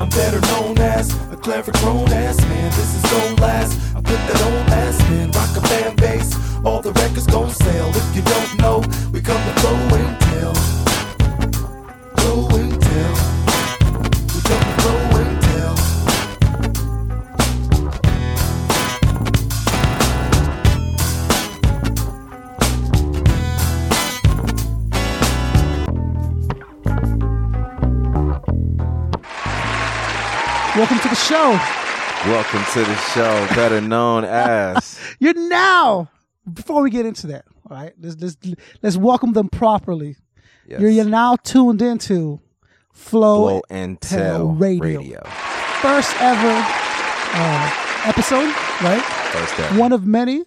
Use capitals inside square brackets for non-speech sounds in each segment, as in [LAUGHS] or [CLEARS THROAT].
I'm better known as a clever grown ass man. This is don't last. I put that on ass man. Rock a fan base. All the records gon' sell. If you don't know, we come to flow and tell. Blow and tell. Show. Welcome to the show, better known as. [LAUGHS] You're now. Before we get into that, all right, let's let's, let's welcome them properly. Yes. You're, you're now tuned into Flow, Blow and Tell Radio. first ever uh, episode, right? First ever. One of many.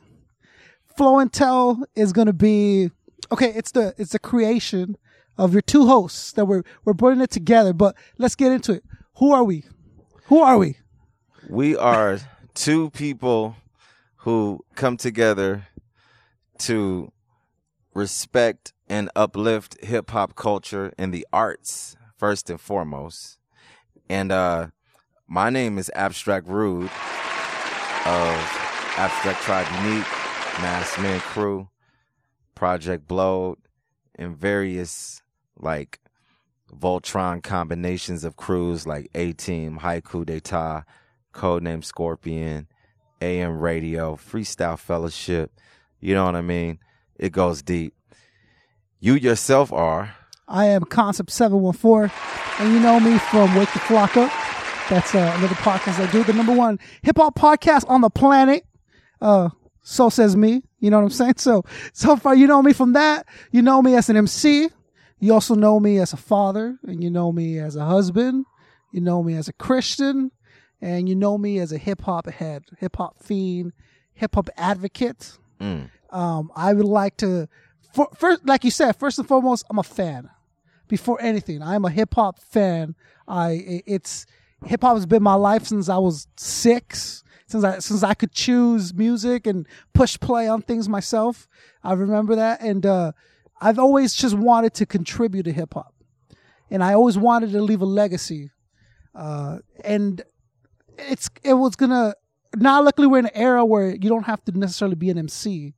Flow and Tell is going to be okay. It's the it's the creation of your two hosts that we're we're putting it together. But let's get into it. Who are we? Who are we? We are two people who come together to respect and uplift hip hop culture and the arts first and foremost. And uh my name is Abstract Rude of Abstract Tribe Unique, Mass Man Crew, Project Blowed, and various like Voltron combinations of crews like A Team, Haiku d'etat, Codename Scorpion, AM Radio, Freestyle Fellowship. You know what I mean? It goes deep. You yourself are. I am Koncept Seven One Four, and you know me from Wake the Flok Up. That's uh, another podcast I do. The number one hip hop podcast on the planet. Uh, so says me. You know what I'm saying? So so far, you know me from that. You know me as an MC. You also know me as a father, and you know me as a husband. You know me as a Christian, and you know me as a hip hop head, hip hop fiend, hip hop advocate. Mm. Um, I would like to, for, first, like you said, first and foremost, I'm a fan. Before anything, I'm a hip hop fan. I it's hip hop has been my life since I was six. Since I since I could choose music and push play on things myself, I remember that, and uh, I've always just wanted to contribute to hip hop, and I always wanted to leave a legacy. Uh, and it's it was gonna now luckily we're in an era where you don't have to necessarily be an MC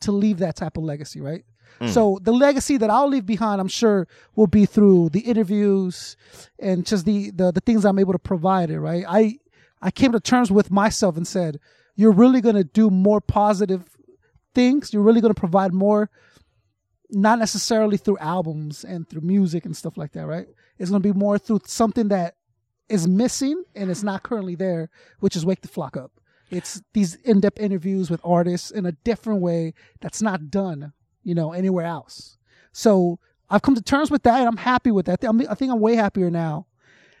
to leave that type of legacy, right? So the legacy that I'll leave behind, I'm sure, will be through the interviews and just the the, the things I'm able to provide it, right? I I came to terms with myself and said, you're really gonna do more positive things. You're really gonna provide more, not necessarily through albums and through music and stuff like that, right? It's gonna be more through something that is missing and it's not currently there, which is Wake the Flok Up. It's these in-depth interviews with artists in a different way that's not done, you know, anywhere else. So I've come to terms with that, and I'm happy with that. I think I'm way happier now,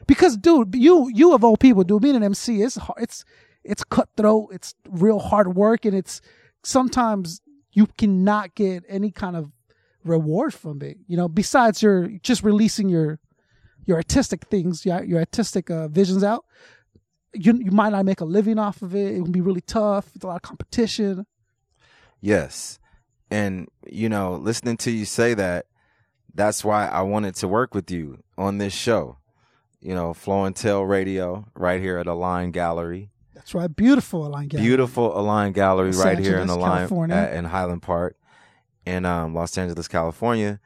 because, dude, you you of all people, dude, being an MC is hard. It's it's cutthroat. It's real hard work, and it's sometimes you cannot get any kind of reward from it. You know, besides your just releasing your your artistic things, your, your artistic uh, visions out. You you might not make a living off of it. It can be really tough. It's a lot of competition. Yes. And, you know, listening to you say that, that's why I wanted to work with you on this show. You know, Flow and Tell Radio right here at Align Gallery. That's right. Beautiful, Align Gallery. Beautiful Align Gallery Los right here in Align California. at, in Highland Park in um, Los Angeles, California.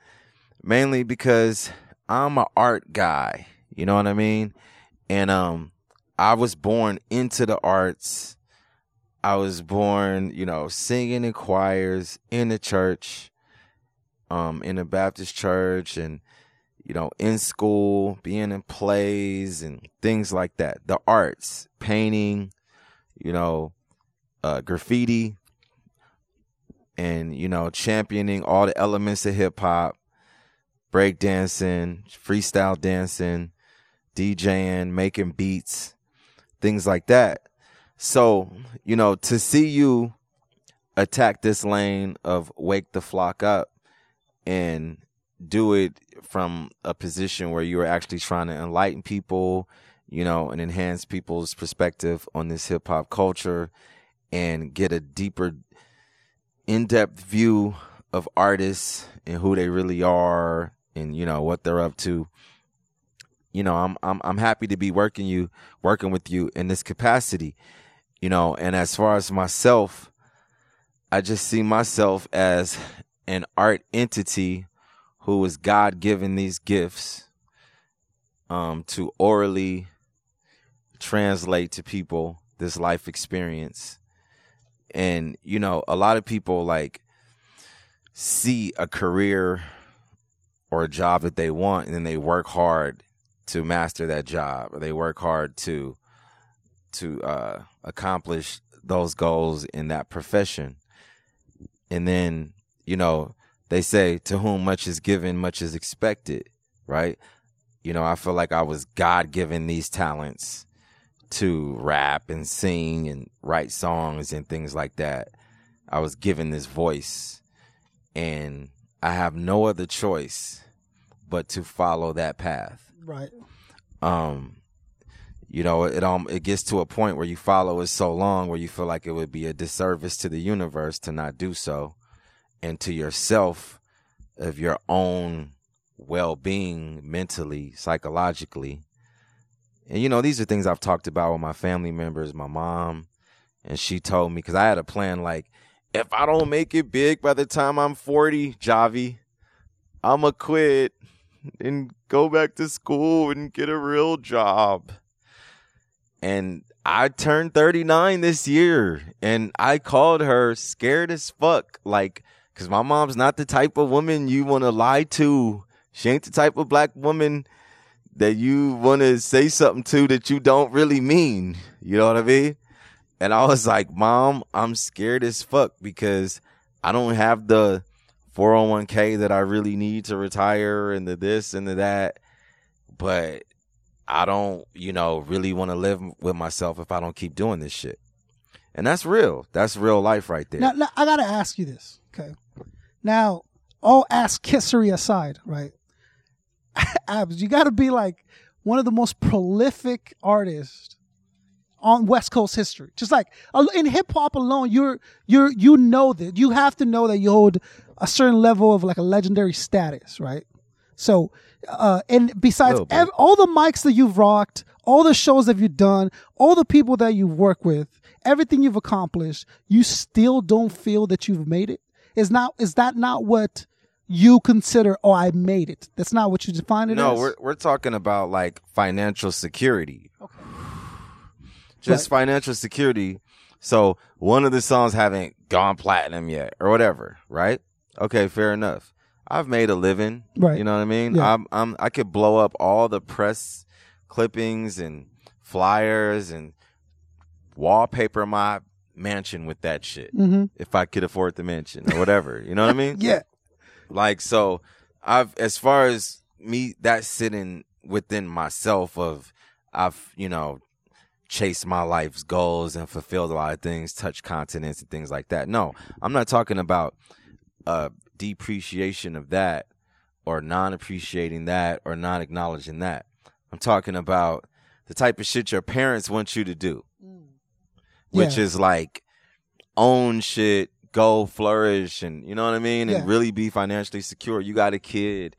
Mainly because I'm an art guy. You know what I mean? And um I was born into the arts. I was born, you know, singing in choirs in the church, um, in a Baptist church and you know, in school, being in plays and things like that. The arts, painting, you know, uh, graffiti, and you know, championing all the elements of hip hop, breakdancing, freestyle dancing, DJing, making beats, things like that. So, you know, to see you attack this lane of Wake the Flok Up and do it from a position where you are actually trying to enlighten people, you know, and enhance people's perspective on this hip hop culture and get a deeper, in depth view of artists and who they really are and, you know, what they're up to. you know, I'm I'm I'm happy to be working you working with you in this capacity. You know, and as far as myself, I just see myself as an art entity who was God given these gifts um, to orally translate to people this life experience. And, you know, a lot of people like see a career or a job that they want and then they work hard to master that job. Or they work hard to to uh, accomplish those goals in that profession. And then you know they say to whom much is given much is expected right? You know i feel like i was god given these talents to rap and sing and write songs and things like that. I was given this voice and i have no other choice but to follow that path. Right. um you know it um it gets to a point where you follow it so long where you feel like it would be a disservice to the universe to not do so and to yourself of your own well-being mentally psychologically and you know these are things I've talked about with my family members my mom and she told me cuz I had a plan like if I don't make it big by the time I'm 40 Javi I'm a quit and go back to school and get a real job and I turned 39 this year and I called her scared as fuck. Like, cause my mom's not the type of woman you want to lie to. She ain't the type of black woman that you want to say something to that you don't really mean. You know what I mean? And I was like, mom, I'm scared as fuck because I don't have the 401k that I really need to retire and the this and the that. But I don't, you know, really want to live with myself if I don't keep doing this shit. And that's real. That's real life right there. Now, now I gotta ask you this. Okay. Now, all ass kissery aside, right? [LAUGHS] Abs, you gotta be like one of the most prolific artists on West Coast history. Just like in hip hop alone, you're you're you know that you have to know that you hold a certain level of like a legendary status, right? So, uh, and besides ev- all the mics that you've rocked, all the shows that you've done, all the people that you've worked with, everything you've accomplished, you still don't feel that you've made it. Is not is that not what you consider? Oh, I made it. That's not what you define it no, as. we're we're talking about like financial security. Okay. [SIGHS] Just financial security. So one of the songs haven't gone platinum yet or whatever, right? Okay, fair enough. I've made a living. Right. You know what I mean? Yeah. I'm I'm I could blow up all the press clippings and flyers and wallpaper my mansion with that shit. Mhm. If I could afford the mansion or whatever. You know what I mean? [LAUGHS] yeah. Like so I've as far as me that sitting within myself of I've, you know, chased my life's goals and fulfilled a lot of things, touched continents and things like that. No, I'm not talking about uh depreciation of that or non appreciating that or non acknowledging that. I'm talking about the type of shit your parents want you to do. Which Yeah. is like own shit, go flourish and you know what I mean? And Yeah. really be financially secure. You got a kid,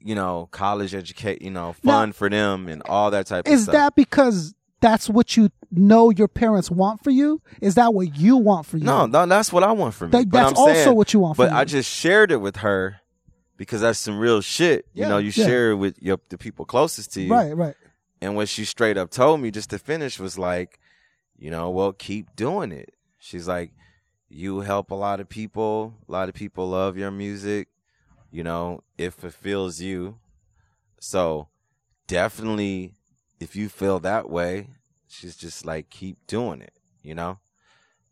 you know, college educate, you know, Now- fun for them and all that type of Is that because that's what you know your parents want for you? Is that what you want for you? No, no, that's what I want for me. That- that's also saying- what you want But from I you. just shared it with her because that's some real shit. You know, you yeah. share it with your the people closest to you. Right, right. And what she straight up told me just to finish was like, you know, well, keep doing it. She's like, you help a lot of people. A lot of people love your music. You know, it fulfills you. So definitely, if you feel that way, she's just like, keep doing it, you know?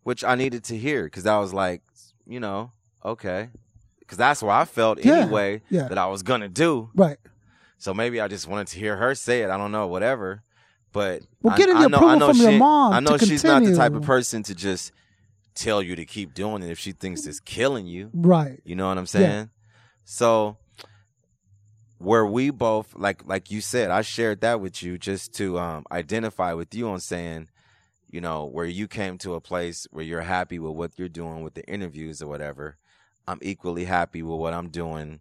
Which I needed to hear because I was like, you know, okay. Because that's what I felt Yeah, anyway yeah. that I was going to do. Right. So maybe I just wanted to hear her say it. I don't know, whatever. But Well, I- getting I the know, approval I know from your mom I know she's not the type of person to just tell you to keep doing it if she thinks it's killing you. Right. You know what I'm saying? So where we both like like you said, I shared that with you just to um identify with you on saying, you know, where you came to a place where you're happy with what you're doing with the interviews or whatever. I'm equally happy with what I'm doing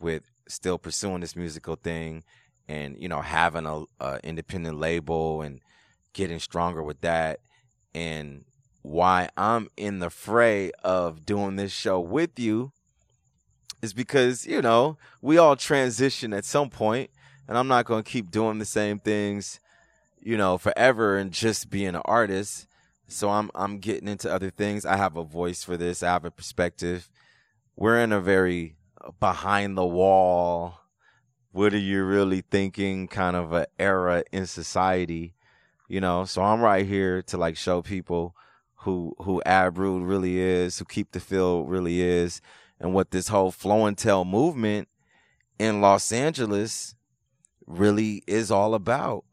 with still pursuing this musical thing and you know having a, a independent label and getting stronger with that and why I'm in the fray of doing this show with you is because, you know, we all transition at some point, and I'm not going to keep doing the same things, you know, forever and just being an artist. So I'm I'm getting into other things. I have a voice for this. I have a perspective. We're in a very behind the wall, what are you really thinking kind of a era in society, you know. So I'm right here to like show people who who Ab Rude really is, who Keep the Feel really is, and what this whole flow and tell movement in Los Angeles really is all about,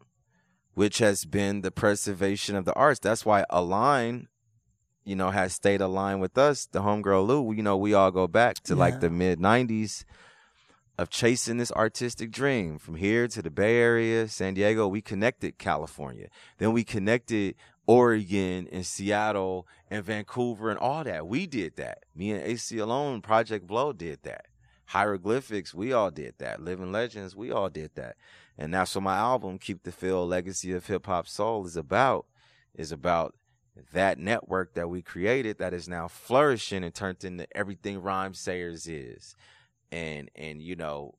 which has been the preservation of the arts. That's why Align, you know, has stayed aligned with us, the homegirl Lou. You know, we all go back to Yeah. like the mid '90s of chasing this artistic dream from here to the Bay Area, San Diego. We connected California, then we connected Oregon and Seattle and Vancouver and all that. We did that. Me and Aceyalone, Project Blowed did that. Hieroglyphics, we all did that. Living Legends, we all did that. And that's what my album, Keep the Feel Legacy of Hip Hop Soul, is about. Is about that network that we created that is now flourishing and turned into everything Rhymesayers is. And and you know,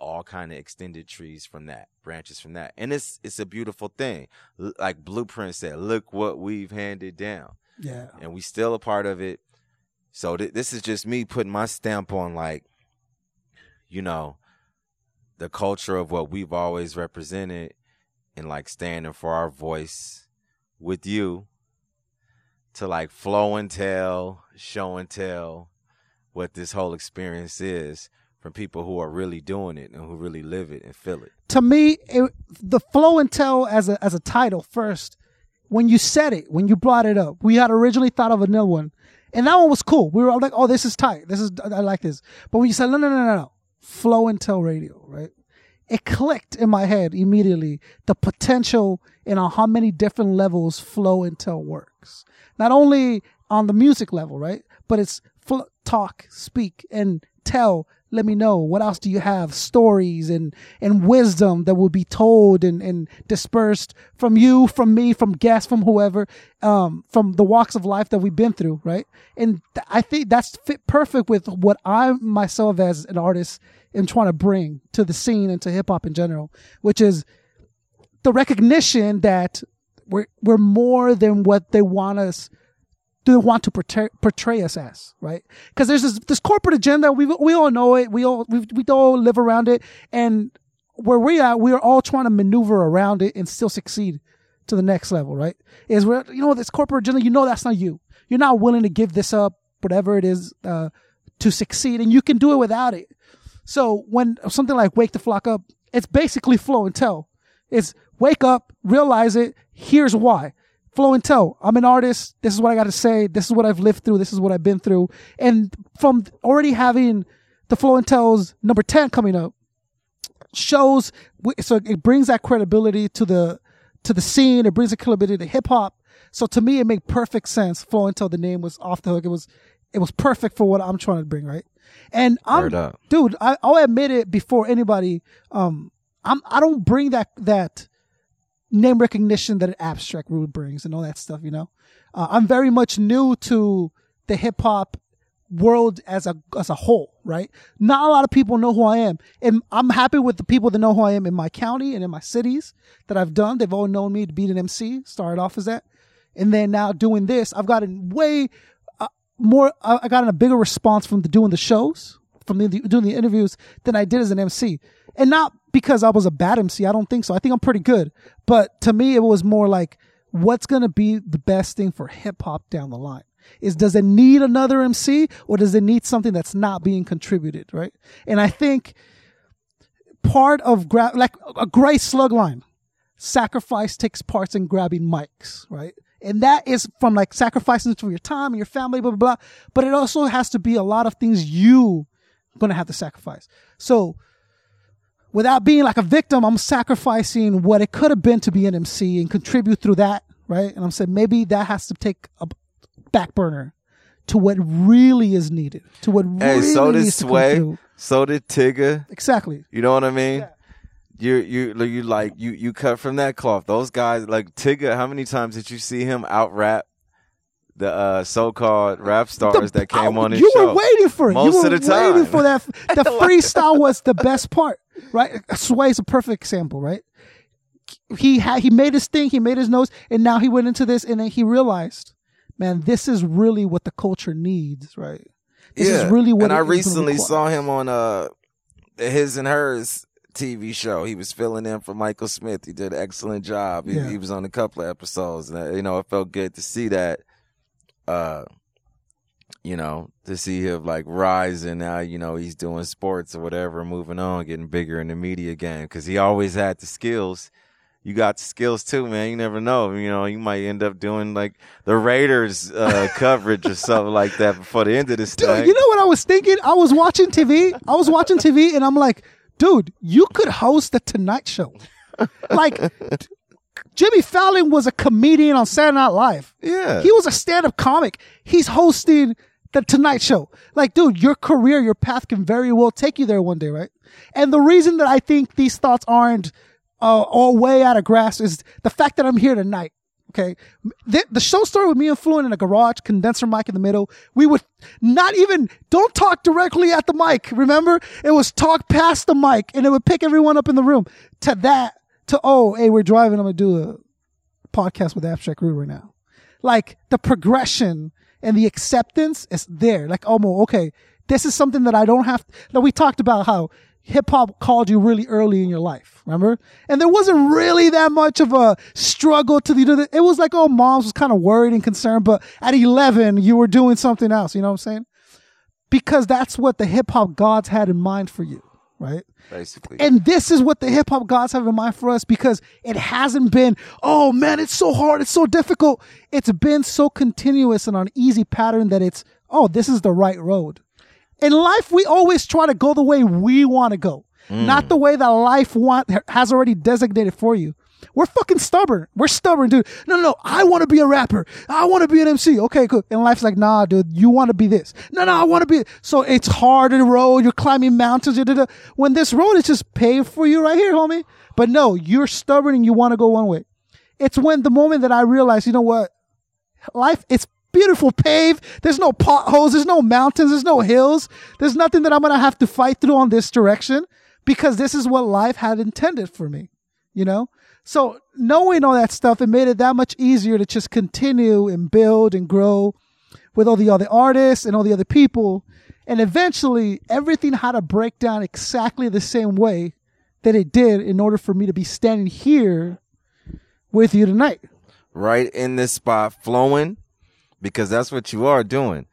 all kind of extended trees from that, branches from that. And it's it's a beautiful thing. L- like Blueprint said, look what we've handed down Yeah. and we still a part of it. So th- this is just me putting my stamp on like, you know, the culture of what we've always represented, and like standing for our voice with you to like flow and tell, show and tell what this whole experience is from people who are really doing it and who really live it and feel it. to me, it, the flow and tell as a as a title first. When you said it, when you brought it up, we had originally thought of another one, and that one was cool. We were like, "Oh, this is tight. This is I like this." But when you said, "No, no, no, no, no," flow and tell radio, right? It clicked in my head immediately. The potential in on how many different levels flow and tell works. Not only on the music level, right? But it's fl- talk, speak, and tell let me know. What else do you have? Stories and and wisdom that will be told and and dispersed from you from me from guests from whoever um from the walks of life that we've been through right? And th- i think that's fit perfect with what i myself as an artist am trying to bring to the scene and to hip-hop in general which is the recognition that we're we're more than what they want us do they want to portray, portray us as, right? Because there's this, this corporate agenda. We we all know it. We all we we all live around it, and where we are, we are all trying to maneuver around it and still succeed to the next level, right? Is where you know this corporate agenda. You know that's not you. You're not willing to give this up, whatever it is, uh, to succeed, and you can do it without it. So when something like Wake the Flok Up, it's basically flow and tell. It's wake up, realize it. Here's why. Flow and tell. I'm an artist. This is what I got to say. This is what I've lived through. This is what I've been through. And from already having the flow and tells number 10 coming up shows, so it brings that credibility to the, to the scene. It brings a credibility to hip hop. So to me, it made perfect sense. Flow and tell the name was off the hook. It was, it was perfect for what I'm trying to bring, right? And I'm, dude, I, I'll admit it before anybody. Um, I'm I don't bring that that name recognition that an abstract rude brings and all that stuff. You know, uh, I'm very much new to the hip hop world as a as a whole. Right? Not a lot of people know who I am, and I'm happy with the people that know who I am in my county and in my cities that I've done. They've all known me to be an MC. Started off as that, and then now doing this, I've gotten way uh, more. I I gotten a bigger response from the doing the shows, from the, doing the interviews than I did as an MC, and not because I was a bad MC. I don't think so. I think I'm pretty good, but to me, it was more like, what's gonna be the best thing for hip hop down the line? Is does it need another MC or does it need something that's not being contributed, right? And I think part of grab like a great slug line sacrifice takes parts in grabbing mics, right? And that is from like sacrificing for your time and your family, blah, blah, blah. But it also has to be a lot of things you gonna have to sacrifice. So without being like a victim, I'm sacrificing what it could have been to be an MC and contribute through that, right? And I'm saying maybe that has to take a back burner to what really is needed, to what Hey, really so did needs to come Sway. through. So did Tigger. Exactly. You know what I mean? Yeah. you you you like you you cut from that cloth. Those guys like Tigger. How many times did you see him out rap the uh, so-called rap stars The- that came I- on his you show? were waiting for it. Most you were of the time. waiting for that. [LAUGHS] The freestyle was the [LAUGHS] best part, right? Sway's a perfect example, right? He had he made his thing, he made his nose, and now he went into this, and then he realized, man, this is really what the culture needs, right? This yeah. is really what. and I recently saw him on uh his and hers TV show. He was filling in for Michael Smith. He did an excellent job. He, Yeah. he was on a couple of episodes, and uh, you know it felt good to see that. Uh, you know, to see him like rise and now you know he's doing sports or whatever, moving on, getting bigger in the media game because he always had the skills. You got the skills too, man. You never know. You know, you might end up doing like the Raiders uh, [LAUGHS] coverage or something like that before the end of this Dude, thing. you know what I was thinking? I was watching TV. I was watching TV, and I'm like, dude, you could host the Tonight Show. Like, [LAUGHS] Jimmy Fallon was a comedian on Saturday Night Live. yeah. He was a stand-up comic. He's hosting the Tonight Show. Like, dude, your career, your path can very well take you there one day, right? And the reason that I think these thoughts aren't uh, all way out of grasp is the fact that I'm here tonight. Okay, the, the show started with me and Fluent in a garage, condenser mic in the middle. We would not even don't talk directly at the mic. Remember, it was talk past the mic, and it would pick everyone up in the room. To that, to oh, hey, we're driving. I'm gonna do a podcast with Abstract Rude right now. Like the progression and the acceptance is there. Like, oh, okay, this is something that I don't have. Now we talked about how hip hop called you really early in your life, remember? And there wasn't really that much of a struggle to the. It was like, oh, moms was kind of worried and concerned, but at 11, you were doing something else. You know what I'm saying? Because that's what the hip hop gods had in mind for you, right? Basically. And this is what the hip hop gods have in mind for us because it hasn't been, oh man, it's so hard, it's so difficult. It's been so continuous and on an easy pattern that it's, oh, this is the right road. In life, we always try to go the way we want to go, not mm. the way that life want has already designated for you. We're fucking stubborn. We're stubborn, dude. No, no, no. I want to be a rapper. I want to be an MC. Okay, cool. And life's like, nah, dude, you want to be this. No, no, I want to be. So it's hard the road. You're climbing mountains. da, da, da. When this road is just paved for you right here, homie. But no, you're stubborn and you want to go one way. It's when the moment that I realized, you know what? Life, it's beautiful paved. There's no potholes. There's no mountains. There's no hills. There's nothing that I'm going to have to fight through on this direction because this is what life had intended for me, you know? So knowing all that stuff, it made it that much easier to just continue and build and grow with all the other artists and all the other people. And eventually everything had to break down exactly the same way that it did in order for me to be standing here with you tonight. right in this spot flowing because that's what you are doing.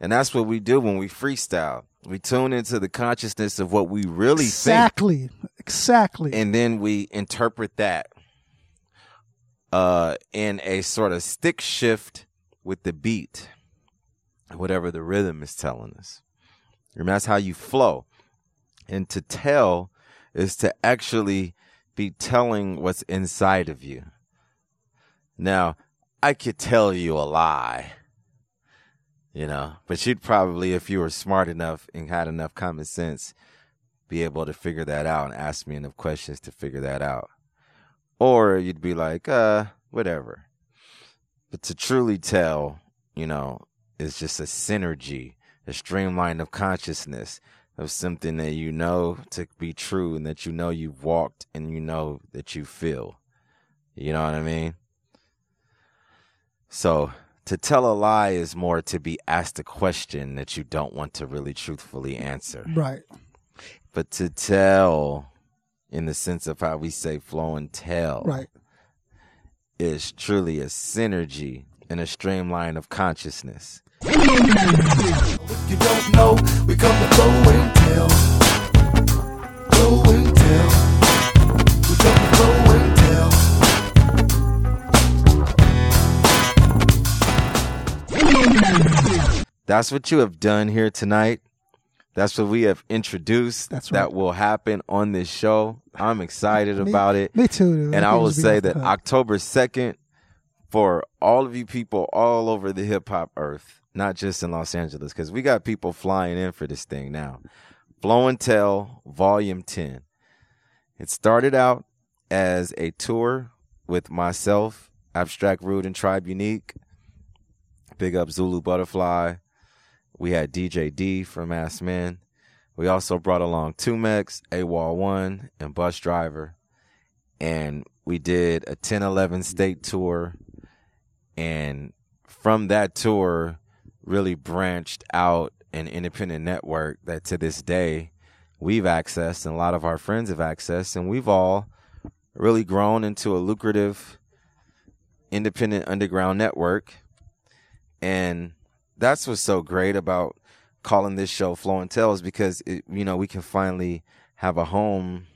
And that's what we do when we freestyle. We tune into the consciousness of what we really think Exactly. Exactly. and then we interpret that uh in a sort of stick shift with the beat whatever the rhythm is telling us and that's how you flow and to tell is to actually be telling what's inside of you now i could tell you a lie you know but you'd probably if you were smart enough and had enough common sense be able to figure that out and ask me enough questions to figure that out. Or you'd be like, uh, whatever. But to truly tell, you know, is just a synergy, a streamline of consciousness of something that you know to be true and that you know you've walked and you know that you feel. You know what I mean? So to tell a lie is more to be asked a question that you don't want to really truthfully answer right. but to tell in the sense of how we say flow and tell Right. is truly a synergy and a streamline of consciousness If you don't know, we come to flow and tell. Flow and tell. We come to flow and tell. That's what you have done here tonight that's what we have introduced That's that will happen on this show i'm excited Me- about it Me too. dude. and That i will say that october 2nd for all of you people all over the hip-hop earth not just in los angeles because we got people flying in for this thing now flow and tell volume 10 It started out as a tour with myself, Abstract Rude, and Tribe Unique. Big up Zulu Butterfly. We had DJ D from Ass Men. We also brought along 2Mex, AWOL One, and Busdriver. And we did a 10 11 state tour. And from that tour, really branched out an independent network that to this day we've accessed and a lot of our friends have accessed. And we've all really grown into a lucrative independent underground network. And that's what's so great about calling this show Flow and Tell is because it, you know we can finally have a home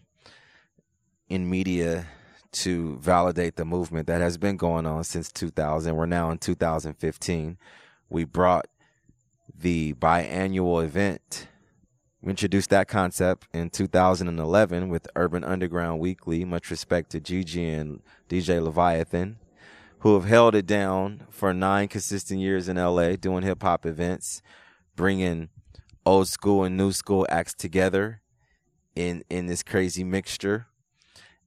in media to validate the movement that has been going on since 2000. We're now in 2015. We brought the biannual event. We introduced that concept in 2011 with Urban Underground Weekly. Much respect to Gigi and DJ Leviathan, who have held it down for nine consistent years in LA doing hip hop events, bringing old school and new school acts together in in this crazy mixture.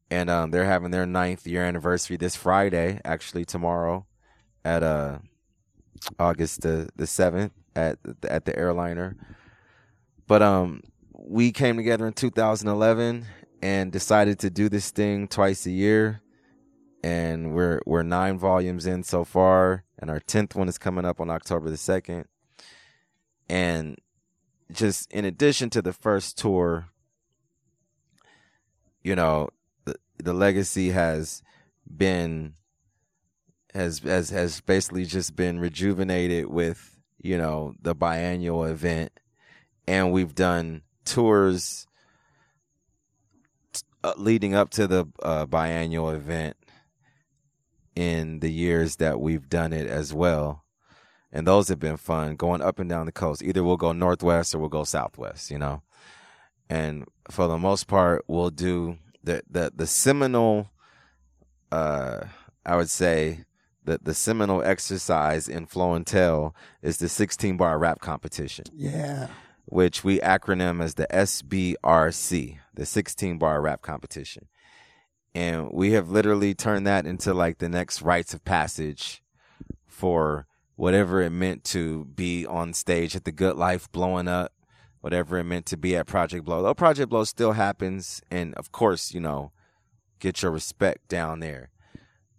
And um, they're having their ninth year anniversary this Friday, actually tomorrow, at uh August the the seventh at at the airliner. But um, we came together in 2011 and decided to do this thing twice a year, and we're we're nine volumes in so far, and our tenth one is coming up on October the second. And just in addition to the first tour, you know, the the legacy has been has has has basically just been rejuvenated with you know the biannual event and we've done tours uh, leading up to the uh, biannual event in the years that we've done it as well and those have been fun going up and down the coast either we'll go northwest or we'll go southwest you know and for the most part we'll do the the the seminal uh i would say the the seminal exercise in flow and tell is the 16 bar rap competition Yeah. which we acronym as the SBRC, the 16 bar rap competition. And we have literally turned that into like the next rites of passage for whatever it meant to be on stage at the Good Life blowing up, whatever it meant to be at Project Blowed. Though Project Blowed still happens, and of course, you know, get your respect down there.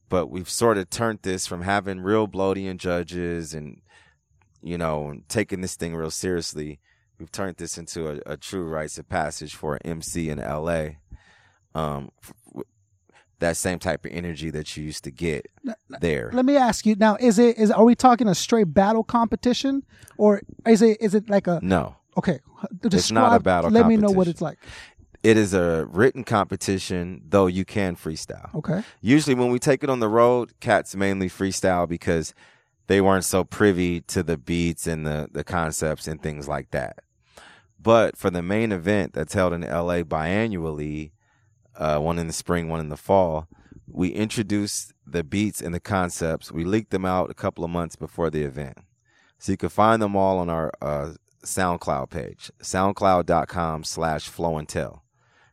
But we've sort of turned this from having real Bloodian judges and, you know, taking this thing real seriously we've turned this into a, a true rites of passage for an MC in LA. Um, that same type of energy that you used to get there. Let me ask you now: Is it is are we talking a straight battle competition, or is it is it like a No, okay? It's not a describe- battle Let me know what it's like. it is a written competition, though you can freestyle. Okay. Usually, when we take it on the road, cats mainly freestyle because they weren't so privy to the beats and the, the concepts and things like that. But for the main event that's held in LA biannually, uh, one in the spring, one in the fall, we introduced the beats and the concepts. We leaked them out a couple of months before the event. So you can find them all on our uh, SoundCloud page, soundcloud.com slash flow and tell.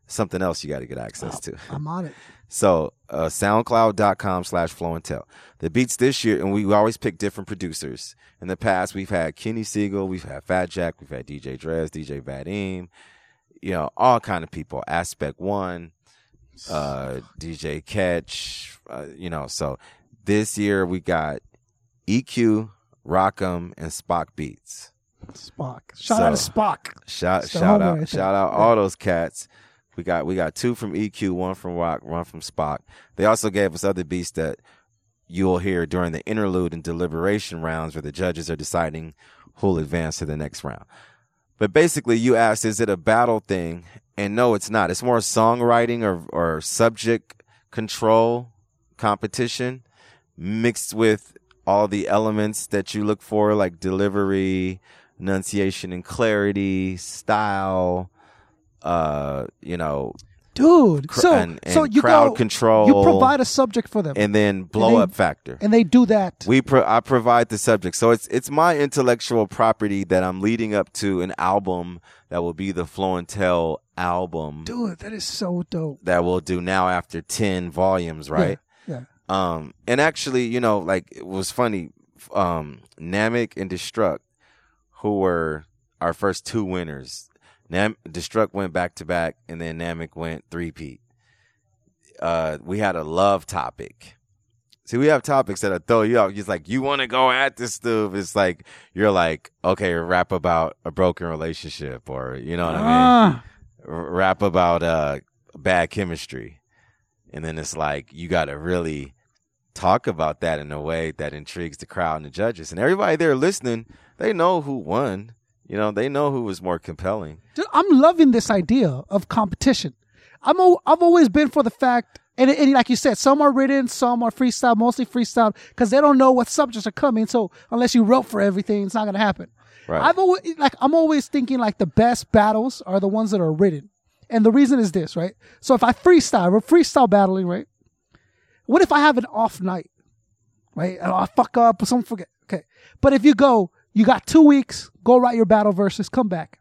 Something else you got to get access to. I'm on it. [LAUGHS] So uh, soundcloud.com slash flow and tell. The beats this year, and we always pick different producers. In the past, we've had Kenny Segal, we've had Fat Jack, we've had DJ Drez, DJ Vadim, you know, all kind of people. Aspect One, uh, DJ Catch, uh, you know. So this year we got EQ, Rockham, and Spock Beats. Spock. Shout out to Spock. Shout shout out shout out all those cats. We got we got two from EQ, one from Rock, one from Spock. They also gave us other beats that you'll hear during the interlude and deliberation rounds where the judges are deciding who'll advance to the next round. But basically you asked, is it a battle thing? And no, it's not. It's more songwriting or or subject control competition mixed with all the elements that you look for, like delivery, enunciation and clarity, style, uh, you know, dude. cr- So and, and so you crowd go, control. You provide a subject for them, and then blow they- up factor. and they do that. we pro- I provide the subject, so it's it's my intellectual property that I'm leading up to an album that will be the Flow and Tell album dude, that is so dope. that we'll do now after ten volumes, right? Yeah. Um, and actually, you know, like it was funny. Um, Namek and Destruct, who were our first two winners. Nam Destruct went back to back, and then Namek went three peat. Uh, we had a love topic. See, we have topics that I throw you out. It's like you want to go at this stuff. It's like you're like, okay, rap about a broken relationship, or you know what I mean Ah, r- rap about uh bad chemistry and then it's like you got to really talk about that in a way that intrigues the crowd and the judges and everybody there listening they know who won you know they know who was more compelling dude, I'm loving this idea of competition. I'm i I've always been for the fact, and, and like you said, some are written, some are freestyle, mostly freestyle, because they don't know what subjects are coming. So unless you wrote for everything, it's not gonna happen. right I've always like I'm always thinking like the best battles are the ones that are written. And the reason is this, right? So if I freestyle, we're freestyle battling, right? What if I have an off night? Right? And I fuck up or something forget. Okay. But if you go, you got two weeks, go write your battle verses, come back.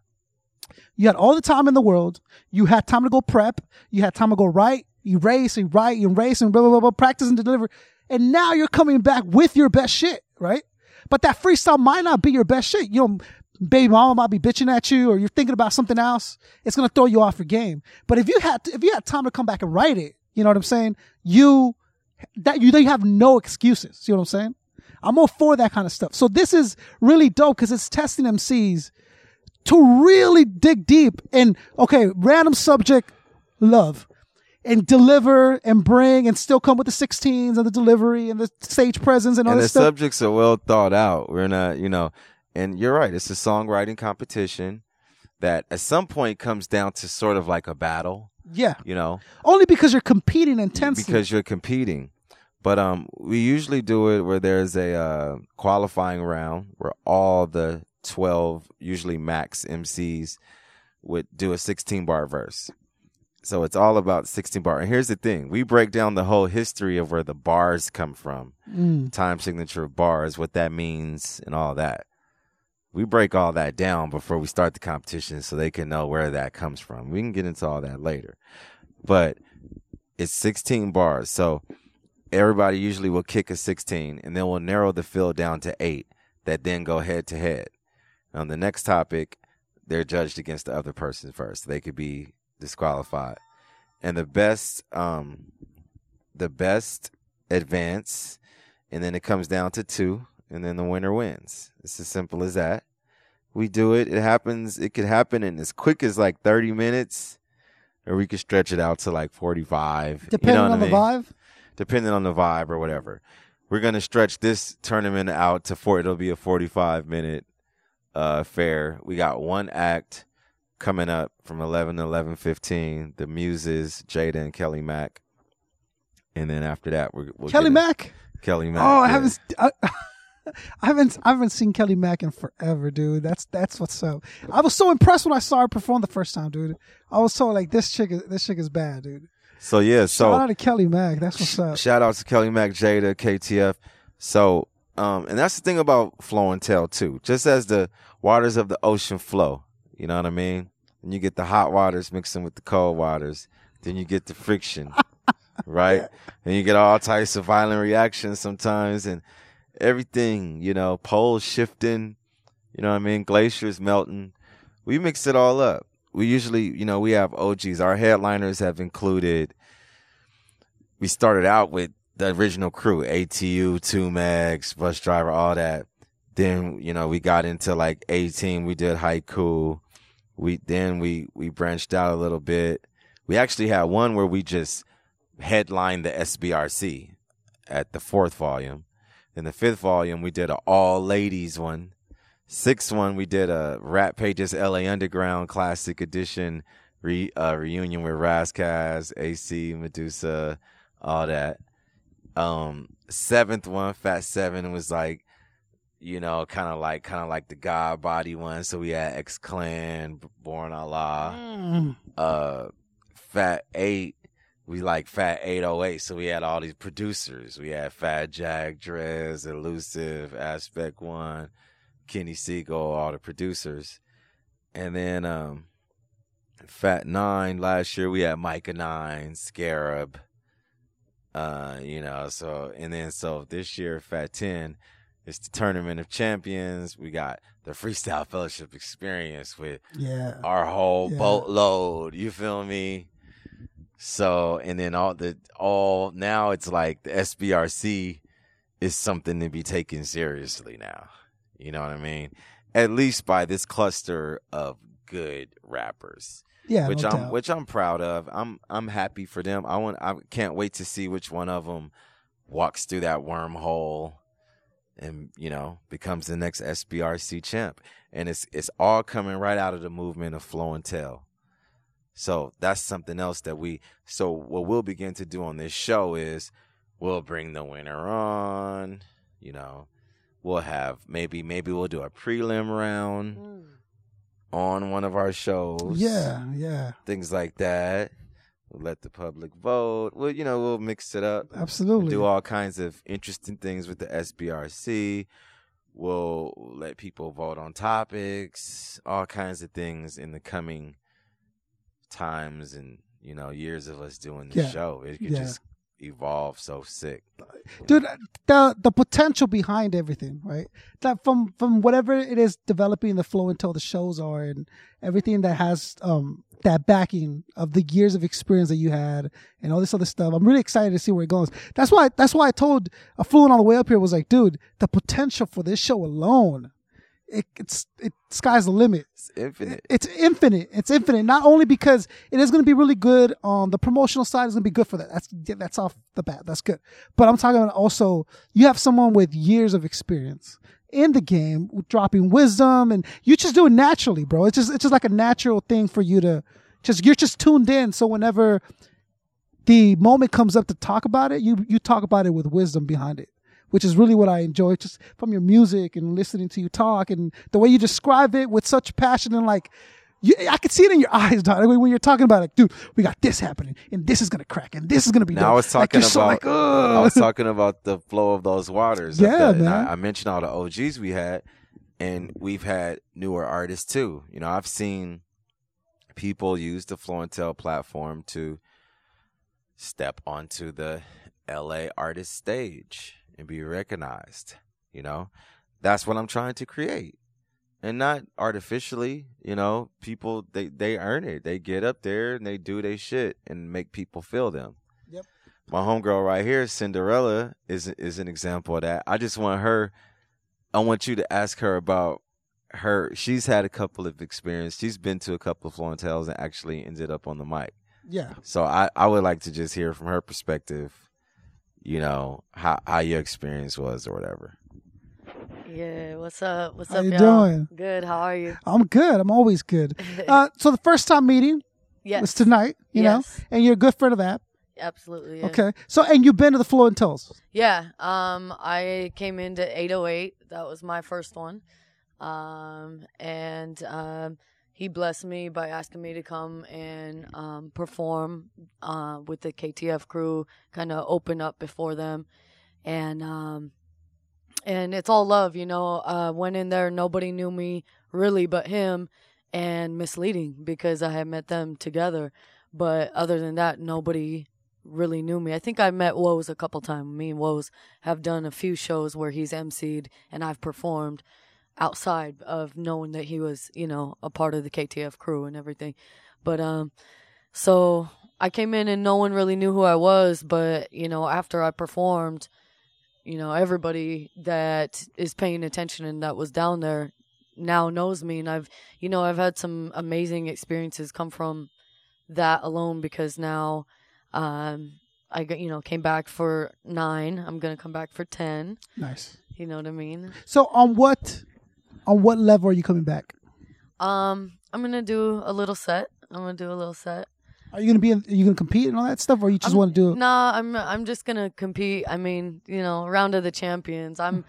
You had all the time in the world. You had time to go prep. You had time to go write, erase and write, erase and blah, blah, blah, blah, practice and deliver. And now you're coming back with your best shit, right? But that freestyle might not be your best shit. You know, baby mama might be bitching at you or you're thinking about something else. It's going to throw you off your game. But if you had, if you had time to come back and write it, you know what I'm saying? You, that you, you have no excuses. Know what I'm saying? I'm all for that kind of stuff. So this is really dope because it's testing MCs to really dig deep and okay, random subject, love, and deliver and bring and still come with the 16s and the delivery and the stage presence and all and the stuff. subjects are well thought out we're not you know and you're right it's a songwriting competition that at some point comes down to sort of like a battle yeah, you know only because you're competing intensely. because you're competing. But um, we usually do it where there's a uh, qualifying round where all the twelve, usually max MCs, would do a sixteen bar verse. So it's all about sixteen bar. And here's the thing: we break down the whole history of where the bars come from, Mm. time signature of bars, what that means, and all that. We break all that down before we start the competition so they can know where that comes from. We can get into all that later. But it's 16 bars. So everybody usually will kick a 16 and then we'll narrow the field down to eight that then go head to head. On the next topic, they're judged against the other person first. They could be disqualified. And the best, um, the best advance, and then it comes down to two, and then the winner wins. It's as simple as that. We do it. It happens. It could happen in as quick as like 30 minutes, or we could stretch it out to like 45. Depending you know on I the vibe. Depending on the vibe or whatever. We're gonna stretch this tournament out to four. It'll be a forty-five minute uh, affair. We got one act coming up from eleven to eleven fifteen. The Muses, Jada and Kelly Mack, and then after that, we're we'll Kelly Mack. Kelly Mack. Oh, I yeah. haven't. I, [LAUGHS] I haven't. I haven't seen Kelly Mack in forever, dude. That's that's what's up. I was so impressed when I saw her perform the first time, dude. I was so like, this chick is this chick is bad, dude. So yeah, Shout out to Kelly Mack. That's what's up. Shout out to Kelly Mack, Jada, KTF. So, um, and that's the thing about flow and tell too. Just as the waters of the ocean flow, you know what I mean? And you get the hot waters mixing with the cold waters, then you get the friction, [LAUGHS] right? And you get all types of violent reactions sometimes, and everything, you know, poles shifting, you know what I mean? Glaciers melting. We mix it all up. We usually, you know, we have OGs. Our headliners have included we started out with the original crew, ATU, 2Mex, Bus Driver, all that. Then, you know, we got into like 18, we did Haiku. We, then we, we branched out a little bit. We actually had one where we just headlined the SBRC at the fourth volume. In the fifth volume, we did an all ladies one. Sixth one, we did a Rap Pages LA Underground Classic Edition re, uh, reunion with Rass Kass, AC, Medusa, all that. Um, seventh one, Fat Seven, was like, you know, kind of like, kind of like the God Body one. So we had X Clan, Born Allah. Mm. Uh, Fat Eight, we like Fat 808. So we had all these producers. We had Fat Jack, Drez, Elusive, Aspect One, Kenny Segal, all the producers. And then um Fat Nine last year we had Myka Nine, Scarab. Uh, you know, so and then so this year Fat Ten, it's the Tournament of Champions. We got the Freestyle Fellowship experience with Yeah. our whole Yeah. boatload. You feel me? So and then all the all now it's like the SBRC is something to be taken seriously now. You know what I mean? At least by this cluster of good rappers Yeah. which no I'm doubt. which I'm proud of. I'm I'm happy for them. I want I can't wait to see which one of them walks through that wormhole and you know becomes the next SBRC champ. And it's it's all coming right out of the movement of flow and tell. So that's something else that we so what we'll begin to do on this show is we'll bring the winner on, you know. We'll have maybe maybe we'll do a prelim round mm. on one of our shows yeah. Yeah. things like that. We'll let the public vote. Well, you know, we'll mix it up. Absolutely. Do all kinds of interesting things with the SBRC. We'll let people vote on topics, all kinds of things in the coming times and you know years of us doing the Yeah. show. It could Yeah. just evolve so sick. dude the the potential behind everything right that from from whatever it is developing the flow until the shows are and everything that has um that backing of the years of experience that you had and all this other stuff i'm really excited to see where it goes that's why that's why i told a fluent on the way up here was like dude the potential for this show alone it, it's it sky's the limit It's infinite. it's infinite. It's infinite. Not only because it is going to be really good on the promotional side, is going to be good for that. That's that's off the bat. That's good. But I'm talking about also you have someone with years of experience in the game, dropping wisdom, and you just do it naturally, bro. It's just it's just like a natural thing for you to just you're just tuned in. So whenever the moment comes up to talk about it, you you talk about it with wisdom behind it which is really what I enjoy just from your music and listening to you talk and the way you describe it with such passion and like you, I could see it in your [LAUGHS] eyes, dog. When you're talking about like, dude, we got this happening and this is gonna crack and this is gonna be. Now dope. I was talking so about like, I was talking about the flow of those waters. Yeah, the- man. I, I mentioned all the OGs we had, and we've had newer artists too. You know, I've seen people use the Flow and Tell platform to step onto the LA artist stage and be recognized. You know, that's what I'm trying to create. And not artificially, you know, people they they earn it. They get up there and they do their shit and make people feel them Yep. my homegirl right here, Cinderella, is is an example of that. I just want her. I want you to ask her about her. She's had a couple of experience. She's been to a couple of Flow Tales and actually ended up on the mic. yeah, So I I would like to just hear from her perspective. You know how how your experience was or whatever. Yeah, what's up? What's How up, you y'all? doing? Good. How are you? I'm good. I'm always good. [LAUGHS] Uh, so the first time meeting yes. was tonight, you know, and you're a good friend of that. Absolutely. Yeah. Okay, so and you've been to the Flow and Tells. Yeah. Um, I came into 808. That was my first one. Um, and um, he blessed me by asking me to come and um, perform uh, with the KTF crew, kind of open up before them, and um, and it's all love, you know. Uh, went in there, nobody knew me really but him, and misleading because I had met them together. But other than that, nobody really knew me. I think I met Woes a couple times. Me and Woes have done a few shows where he's emceed and I've performed outside of knowing that he was, you know, a part of the KTF crew and everything. But um so I came in and no one really knew who I was, but you know, after I performed, you know, everybody that is paying attention and that was down there now knows me and I've you know, I've had some amazing experiences come from that alone because now um I got you know came back for 9, I'm going to come back for 10, Nice. you know what I mean? So on what on what level are you coming back? Um I'm going to do a little set. I'm going to do a little set. Are you gonna be? In, are you gonna compete and all that stuff, or you just want to do? it? Nah, I'm I'm just gonna compete. I mean, you know, round of the champions. I'm.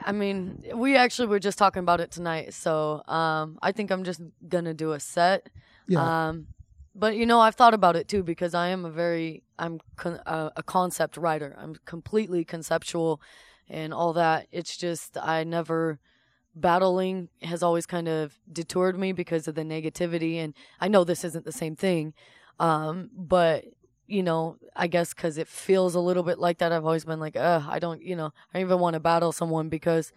I mean, we actually were just talking about it tonight, so um, I think I'm just gonna do a set. Yeah. Um, but you know, I've thought about it too because I am a very I'm con- uh, a concept writer. I'm completely conceptual and all that. It's just I never battling has always kind of detoured me because of the negativity and I know this isn't the same thing. Um, but you know, I guess because it feels a little bit like that. I've always been like, uh, I don't, you know, I don't even want to battle someone because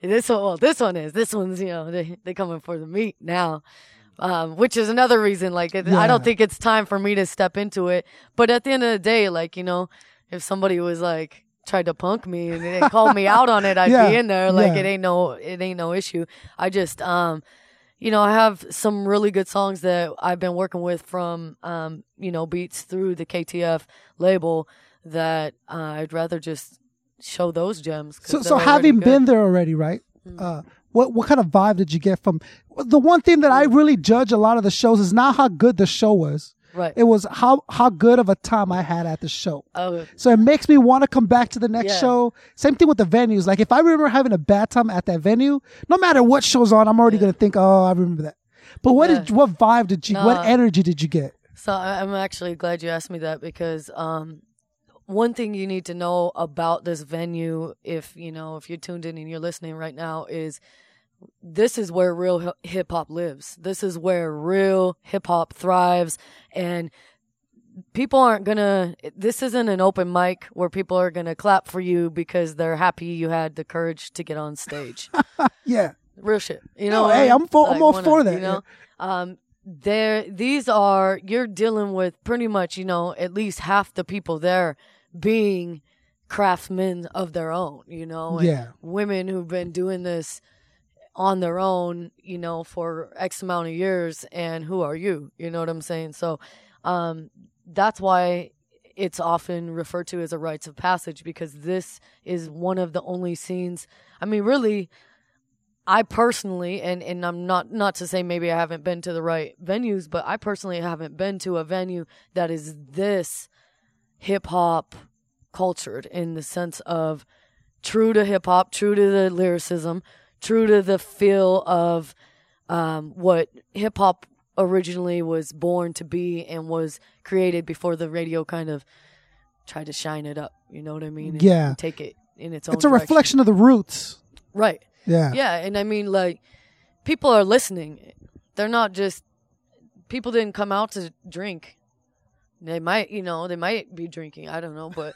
this one, well, this one is, this one's, you know, they they coming for the meat now, um, which is another reason. Like, it, I don't think it's time for me to step into it. But at the end of the day, like, you know, if somebody was like tried to punk me and they called me out on it, I'd Yeah, be in there. Like, yeah. it ain't no, it ain't no issue. I just, um, you know, I have some really good songs that I've been working with from, um, you know, beats through the KTF label that uh, I'd rather just show those gems. So, so having good. been there already, right? Uh, what what kind of vibe did you get from the one thing that I really judge a lot of the shows is not how good the show was. Right? It was how how good of a time I had at the show. oh, So it makes me want to come back to the next Yeah. show. Same thing with the venues. Like if I remember having a bad time at that venue, no matter what show's on, I'm already Yeah. gonna think, oh, I remember that. But what Yeah. did what vibe did you? what energy did you get? So I'm actually glad you asked me that because um, one thing you need to know about this venue, if you know, if you're tuned in and you're listening right now, is this is where real hip hop lives. This is where real hip hop thrives, and people aren't gonna. This isn't an open mic where people are gonna clap for you because they're happy you had the courage to get on stage [LAUGHS] Yeah, real shit. You know, No, hey. I'm for- I'm all for that, You know, um, there, these are you're dealing with pretty much, you know, at least half the people there being craftsmen of their own. You know, and Yeah. women who've been doing this on their own, you know, for X amount of years, and who are you? You know what I'm saying? So, um, that's why it's often referred to as a rites of passage because this is one of the only scenes. I mean, really, I personally, and, and I'm not not to say maybe I haven't been to the right venues, but I personally haven't been to a venue that is this hip hop cultured in the sense of true to hip hop, true to the lyricism, true to the feel of um, what hip hop originally was born to be and was created before the radio kind of tried to shine it up. You know what I mean? And- Yeah. take it in its own. it's a direction. reflection of the roots. right? Yeah, Yeah, and I mean, like, people are listening. They're not just people didn't come out to drink. They might, you know, they might be drinking. I don't know, but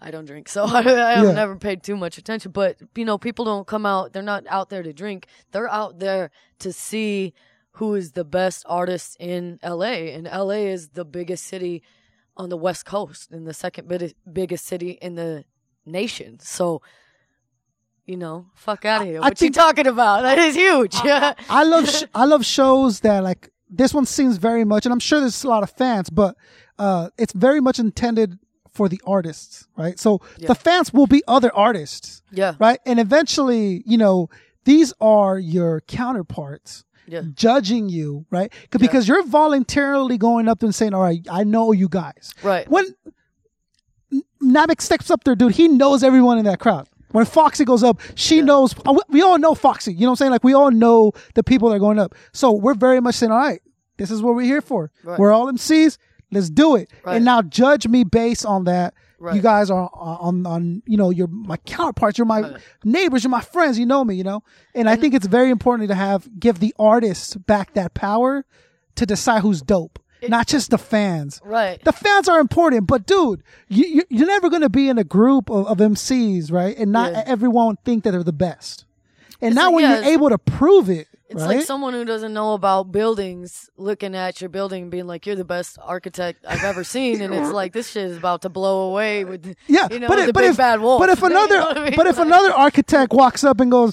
I don't drink, so [LAUGHS] I, I have Yeah. never paid too much attention. But you know, people don't come out. They're not out there to drink. They're out there to see who is the best artist in LA, and LA is the biggest city on the West Coast and the second big- biggest city in the nation. So. You know, fuck out of here. I What think- you talking about? That is huge. I love sh- I love shows that like this one seems very much, and I'm sure there's a lot of fans, but uh, it's very much intended for the artists, right? So Yeah. the fans will be other artists, yeah, right? And eventually, you know, these are your counterparts yeah, judging you, right? 'Cause- Because you're voluntarily going up and saying, "All right, I know you guys." right. When Namek steps up there, dude, he knows everyone in that crowd. When Foxy goes up, she knows. uh, we- We all know Foxy. You know what I'm saying? Like we all know the people that are going up. So we're very much saying, "All right, this is what we're here for. Right. We're all MCs. Let's do it." Right. And now judge me based on that. Right. You guys are on, on, on, you know, you're my counterparts. You're my Right. neighbors. You're my friends. You know me. You know, and I think it's very important to have give the artists back that power to decide who's dope, not just the fans. Right. The fans are important, but dude, you, you you're never gonna be in a group of, of MCs, right? And not Yeah. everyone think that they're the best. And It's now like- when yeah, you're able to prove it, It's right? like someone who doesn't know about buildings looking at your building and being like, "You're the best architect I've ever seen," and it's [LAUGHS] like this shit is about to blow away with yeah, you know, but, but if bad wolf. but if [LAUGHS] You know another I mean? but if Like- another architect walks up and goes,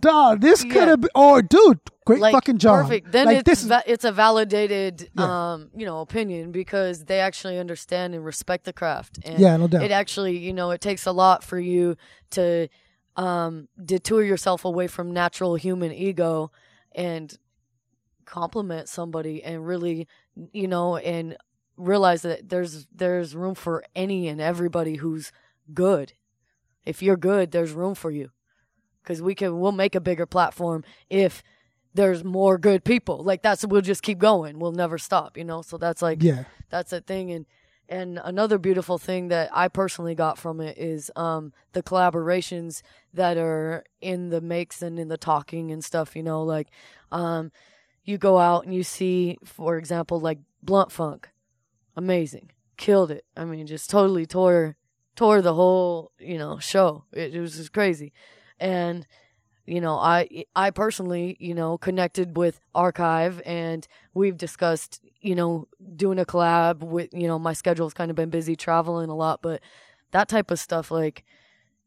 "Dog, this could have been," or dude, great like, fucking job. Perfect. Then like it's this is va- it's a validated Yeah. um you know opinion because they actually understand and respect the craft. And Yeah, no doubt. It actually you know it takes a lot for you to um detour yourself away from natural human ego and compliment somebody and really you know and realize that there's there's room for any and everybody who's good. If you're good, there's room for you because we can we'll make a bigger platform if there's more good people. Like that's we'll just keep going. We'll never stop, you know. So that's like Yeah. that's a thing and and another beautiful thing that I personally got from it is um the collaborations that are in the makes and in the talking and stuff, you know, like um you go out and you see for example like Blunt Funk. Amazing. Killed it. I mean just totally tore tore the whole, you know, show. It, it was just crazy. And you know, I I personally, you know, connected with Archive and we've discussed, you know, doing a collab with, you know, my schedule's kind of been busy traveling a lot, but that type of stuff like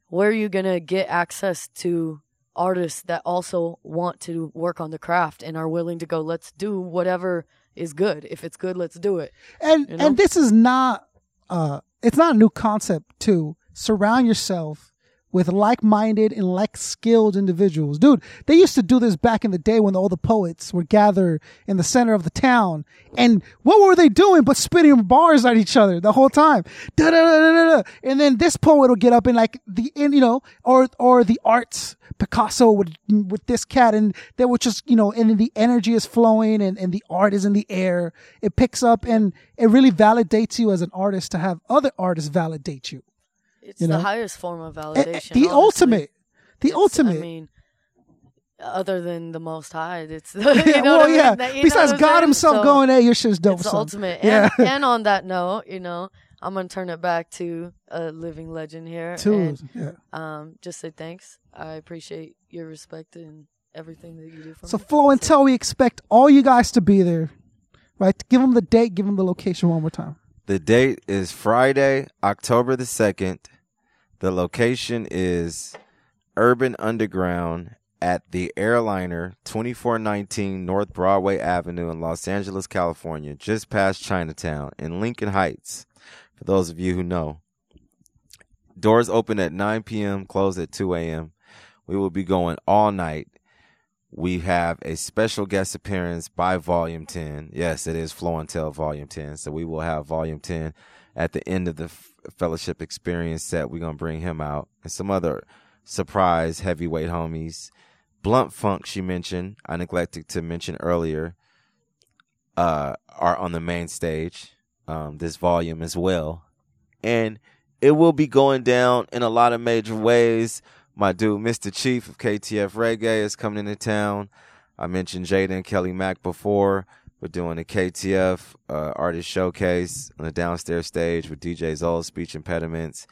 where are you going to get access to artists that also want to work on the craft and are willing to go let's do whatever is good. If it's good, let's do it. and You know? and this is not uh it's not a new concept to surround yourself with like-minded and like-skilled individuals. Dude they used to do this back in the day when all the poets were gathered in the center of the town. And what were they doing but spitting bars at each other the whole time? Da, da, da, da, da, da. and then this poet would get up and like the in you know or or the arts Picasso would with this cat and they would just you know and the energy is flowing and, and the art is in the air. It picks up and it really validates you as an artist to have other artists validate you It's You the know? highest form of A- a- validation. the honestly. ultimate the It's- ultimate I mean, other than the Most High, it's [LAUGHS] [LAUGHS] you yeah, know well, what I mean? yeah. That- you know Besides what God? Himself So, going, "Hey, your shit's dope." it's the son." ultimate. Yeah. And, [LAUGHS] and on that note, you know, I'm gonna turn it back to a living legend here. Two. and, Yeah. um, just say thanks. I appreciate your respect and everything that you do for So me. flow and tell we expect all you guys to be there, right? Give them the date, give them the location one more time. The date is Friday, October the 2nd. The location is Urban Underground at the Airliner, 2419 North Broadway Avenue in Los Angeles, California, just past Chinatown in Lincoln Heights. For those of you who know, doors open at 9 p.m., close at 2 a.m. We will be going all night. We have a special guest appearance by Volume 10. Yes, it is Tell Volume 10. So we will have Volume 10 at the end of the fellowship experience set. We're to bring him out and some other surprise heavyweight homies. Blunt Funk, she mentioned, I neglected to mention earlier, uh, are on the main stage, um, this volume as well. And it will be going down in a lot of major ways. My dude, Mr. Chief of KTF Reggae, is coming into town. I mentioned Jada and Kelly Mack before. We're doing a KTF uh, artist showcase on the downstairs stage with DJ Zoll, Speech Impediments.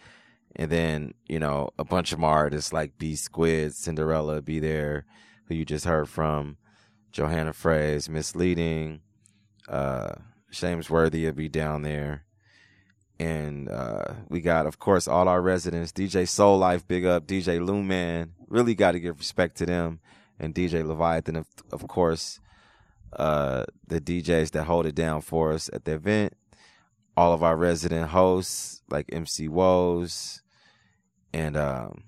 And then, you know, a bunch of my artists like B Squid, Cinderella be there, who you just heard from, Johanna Phrase, Misleading, uh, Shames Worthy will be down there. And uh, we got, of course, all our residents. DJ Soul Life, big up. DJ Luman, really got to give respect to them. And DJ Leviathan, of, of course, uh, the DJs that hold it down for us at the event. All of our resident hosts, like MC Woes, and um,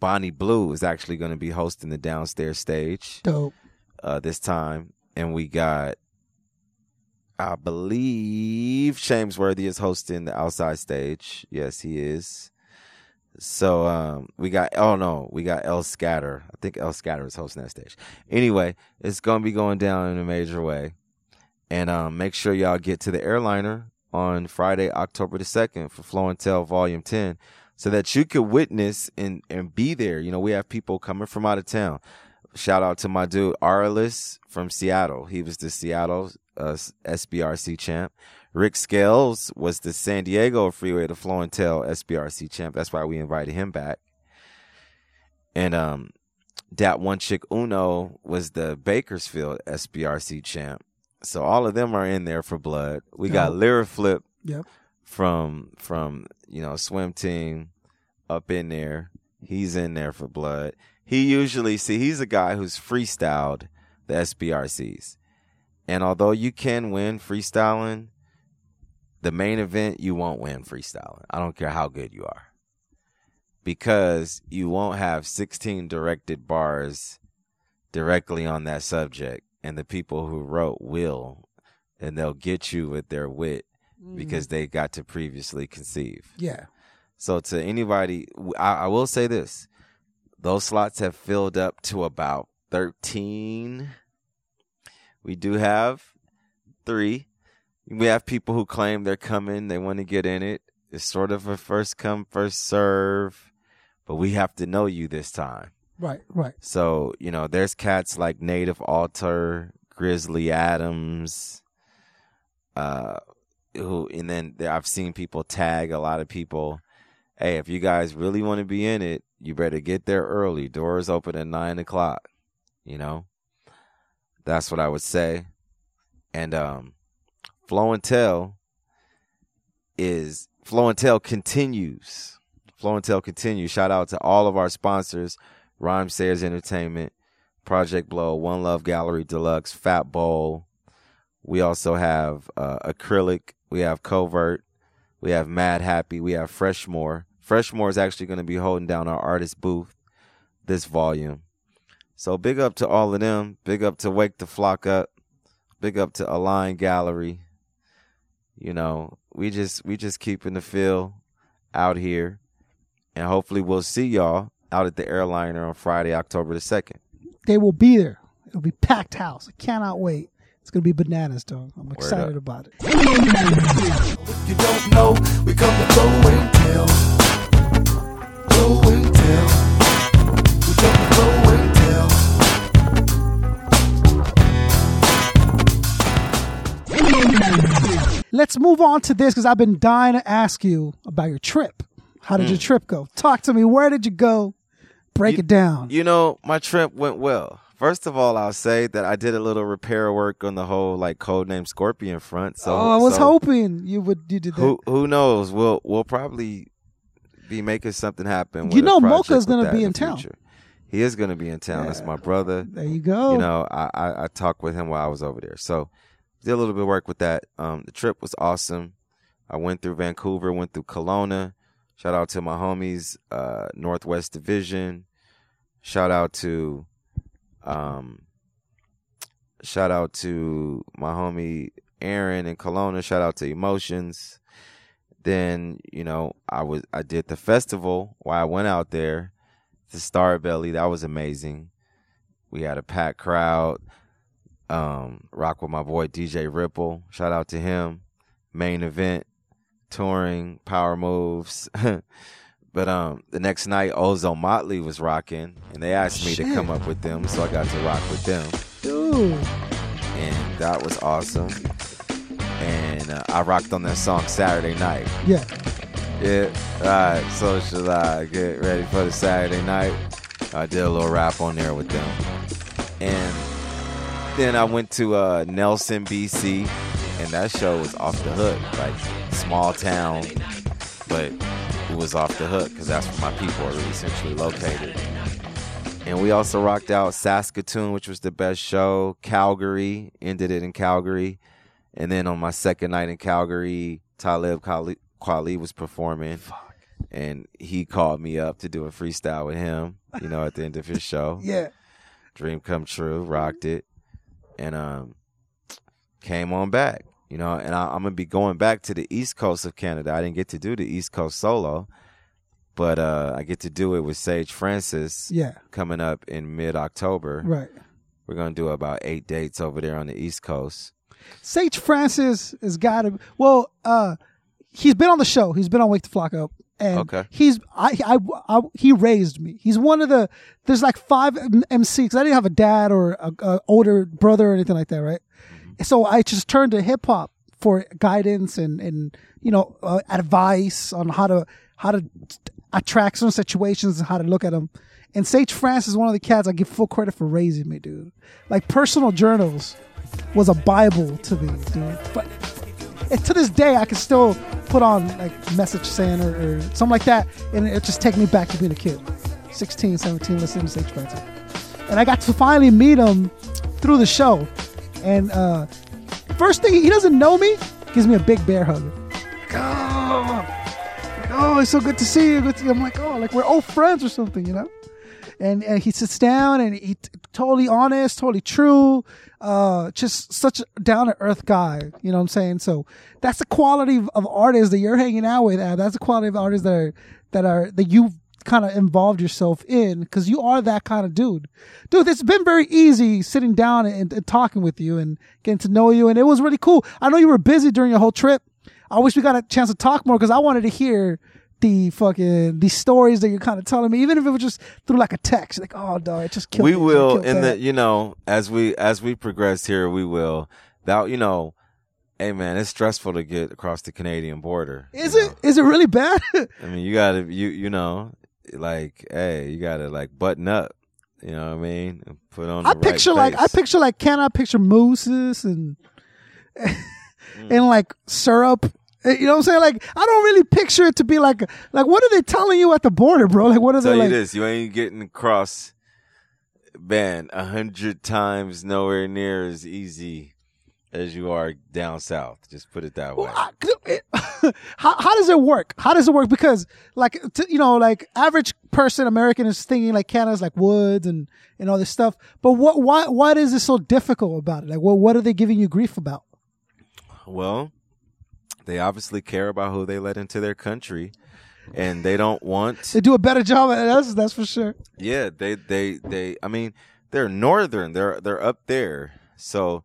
Bonnie Blue is actually going to be hosting the downstairs stage Dope. uh, this time, and we got, I believe, Shamesworthy is hosting the outside stage. Yes, he is. So um, we got oh no, we got El Scatter. I think El Scatter is hosting that stage. Anyway, it's gonna be going down in a major way, and um, make sure y'all get to the airliner on Friday, October the second for Flow and Tell Volume Ten, so that you could witness and and be there. You know, we have people coming from out of town. Shout out to my dude Arliss from Seattle. He was the Seattle uh, SBRC champ. Rick Scales was the San Diego Freeway to Flow and Tell SBRC champ. That's why we invited him back. And um, that one chick Uno was the Bakersfield SBRC champ. So all of them are in there for blood. We got Dope. Lyra Flip Yep. from from you know swim team up in there. He's in there for blood. He usually see he's a guy who's freestyled the SBRCs, and although you can win freestyling, the main event you won't win freestyling. I don't care how good you are, because you won't have 16 directed bars directly on that subject, and the people who wrote will, and they'll get you with their wit mm-hmm. because they got to previously conceive. Yeah. So to anybody, I, I will say this: those slots have filled up to about thirteen we do have three. We have people who claim they're coming, they want to get in it. It's sort of a first come, first serve, but we have to know you this time. Right, right. So, you know, there's cats like Native Altar, Grizzly Adams, uh, who, and then I've seen people tag a lot of people. Hey, if you guys really want to be in it, you better get there early. Doors open at nine o'clock. You know, that's what I would say. And um, Flow and Tell is Flow and Tell continues. Flow and Tell continues. Shout out to all of our sponsors: Rhymesayers Entertainment, Project Blowed, One Love Gallery Deluxe, Fat Bowl. We also have uh, Acrylic. We have Covert. We have Mad Happy. We have Freshmore. Freshmore is actually going to be holding down our artist booth this volume. So big up to all of them. Big up to Wake the Flok Up. Big up to Align Gallery. You know, we just we just keeping the feel out here, and hopefully we'll see y'all out at the airliner on Friday, October the second. They will be there. It'll be packed house. I cannot wait. It's gonna be bananas, dog. I'm excited up. about it. If you don't know, we come to blow and tell. Blow and tell. We come to blow Let's move on to this because I've been dying to ask you about your trip. How did your mm. trip go? Talk to me. Where did you go? Break. You- it down. You know, my trip went well. First of all, I'll say that I did a little repair work on the whole like codename Scorpion front. So oh, I was so hoping you would. You did that. Who who knows? We'll we'll probably be making something happen. You know Myka's gonna be the in town. future. He is going to be in town. That's my brother. there you go. You know, I, I I talked with him while I was over there. So did a little bit of work with that. Um, the trip was awesome. I went through Vancouver, went through Kelowna. Shout out to my homies, uh, Northwest Division. Shout out to, um, shout out to my homie Aaron in Kelowna. Shout out to Emotions. Then you know I was I did the festival while I went out there, the Starbelly. That was amazing. We had a packed crowd. Um, rock with my boy DJ Ripple. Shout out to him. Main event, touring, power moves. [LAUGHS] but um, the next night, Ozomatli was rocking, and they asked me to come up with them, so I got to rock with them, Dude. and that was awesome. And uh, I rocked on that song Saturday night. Yeah. Yeah. All right. So should I get ready for the Saturday night? I did a little rap on there with them, and then I went to uh, Nelson, BC, and that show was off the hook. Like small town, but it was off the hook because that's where my people are really centrally located. And we also rocked out Saskatoon, which was the best show. Calgary ended it in Calgary, and then on my second night in Calgary, Talib Kweli, Kweli was performing, and he called me up to do a freestyle with him. You know, at the end of his show, [LAUGHS] Yeah. dream come true, rocked it, and um, came on back. You know, and I, I'm gonna be going back to the East Coast of Canada. I didn't get to do the East Coast solo, but uh, I get to do it with Sage Francis Yeah. coming up in mid October. Right. We're gonna do about eight dates over there on the East Coast. Sage Francis has got to. Well, uh, he's been on the show. He's been on Wake the Flok Up, and Okay. he's I, I, I he raised me. He's one of the. There's like five MCs I didn't have a dad or a, a older brother or anything like that, right? So I just turned to hip hop for guidance and and you know uh, advice on how to how to attract certain situations and how to look at them. And Sage Francis is one of the cats I give full credit for raising me, dude. Like personal journals was a bible to me, dude. But and to this day, I can still put on like message saying or, or something like that, and it just take me back to being a kid, 16, 17, listening to Sage Francis. And I got to finally meet him through the show. And uh, first thing, he doesn't know me, gives me a big bear hug. Oh, like, oh, it's so. Good to see you." I'm like, oh, like we're old friends or something, you know? And, and he sits down and he totally honest, totally true, uh, just such a down to earth guy. You know what I'm saying? So that's the quality of, of artists that you're hanging out with. Ab. That's the quality of artists that are that are that you've kind of involved yourself in because you are that kind of dude. Dude, it's been very easy sitting down and, and talking with you and getting to know you. And it was really cool. I know you were busy during your whole trip. I wish we got a chance to talk more because I wanted to hear the fucking these stories that you're kind of telling me, even if it was just through like a text, like, oh, dog, it just killed we me. will the that. you know as we as we progress here we will that you know hey man it's stressful to get across the canadian border Is it? know. Is it really bad? [LAUGHS] i mean you gotta you you know like hey you gotta like button up you know what i mean and put on the I right picture like I picture like can I picture mooses and [LAUGHS] mm. and like syrup. Eh, You know what I'm saying? Like I don't really picture it to be like like what are they telling you at the border, bro? [LAUGHS] Like what are tell they you this you ain't getting across man a hundred times nowhere near as easy as you are down south just put it that way Well, I- it- [LAUGHS] how how does it work? How does it work? Because like t- you know, like average person American is thinking like Canada's like woods and and all this stuff. But what why why is it so difficult about it? Like what what are they giving you grief about? Well, they obviously care about who they let into their country, and they don't want. They do a better job at that's that's for sure. Yeah, they they they. I mean, they're northern. They're they're up there, so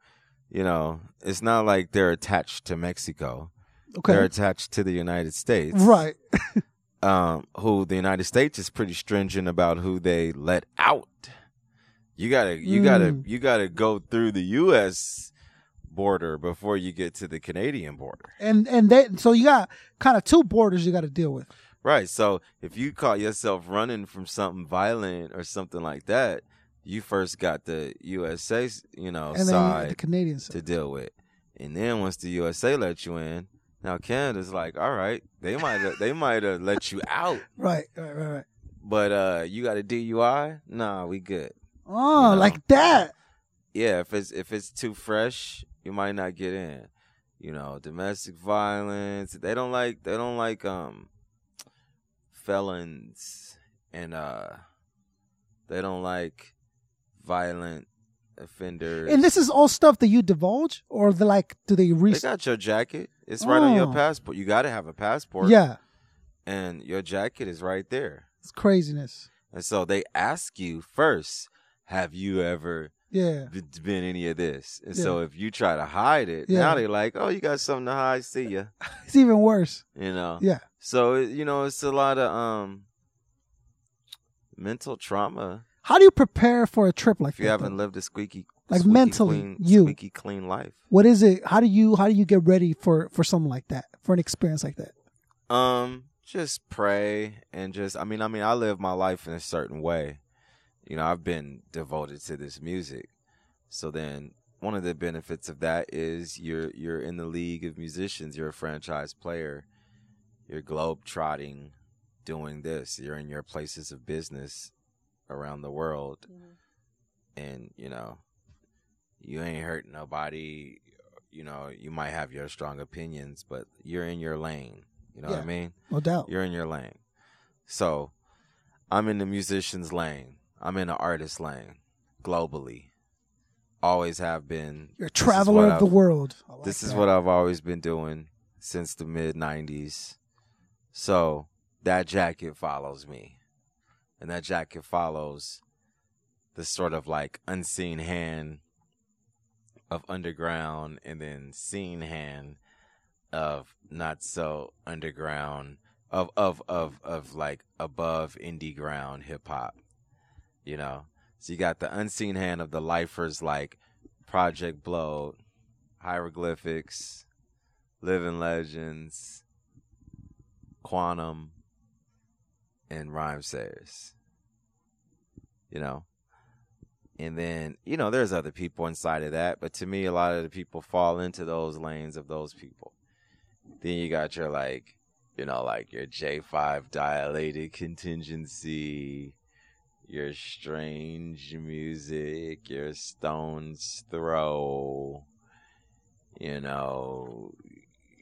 you know it's not like they're attached to Mexico. Okay. They're attached to the United States, Right. [LAUGHS] Um, who the United States is pretty stringent about who they let out. You gotta you gotta Mm. you gotta go through the U.S. border before you get to the Canadian border. And and they so you got kind of two borders you got to deal with. Right. So if you caught yourself running from something violent or something like that, you first got the USA, you know, and then the side to deal with, and then once the USA let you in, now Canada's like, all right, they might they might have let you out, [LAUGHS] Right, right, right, right. but uh, you got a DUI? Nah, we good. Oh, You know. like that. Yeah, if it's if it's too fresh, you might not get in. You know, domestic violence. They don't like they don't like um felons and uh they don't like violent offenders. And this is all stuff that you divulge, or the like? Do they they got your jacket. It's right on your Oh. passport. You got to have a passport. Yeah, And your jacket is right there. it's craziness. And so they ask you first, have you ever Yeah, been any of this. And Yeah. so if you try to hide it, Yeah. now they're like, "Oh, you got something to hide." See ya, [LAUGHS] it's even worse. you know. Yeah, So you know, it's a lot of um mental trauma how do you prepare for a trip like if you that? haven't though? lived a squeaky, Like squeaky mentally, clean, you. squeaky clean life. What is it? How do you how do you get ready for for something like that? For an experience like that? Um, just pray and just I mean, I mean, I live my life in a certain way. You know, I've been devoted to this music. So then one of the benefits of that is you're you're in the league of musicians, you're a franchise player. You're globe trotting doing this. You're in your places of business around the world mm-hmm. and, you know, you ain't hurting nobody. You know, you might have your strong opinions, but you're in your lane. You know what I mean? No doubt. You're in your lane. So I'm in the musician's lane. I'm in the artist lane globally. Always have been. You're a traveler of the I've- world. Like This is that. what I've always been doing since the mid 90s. So that jacket follows me. And that jacket follows the sort of like unseen hand of underground and then seen hand of not so underground of of of of like above indie ground hip hop. You know. So you got the unseen hand of the lifers like Project Blowed, Hieroglyphics, Living Legends, Quannum, and Rhymesayers. You know? And then, you know, there's other people inside of that, but to me, a lot of the people fall into those lanes of those people. Then you got your, like, you know, like your J5 dilated contingency, your strange music, your stone's throw, you know,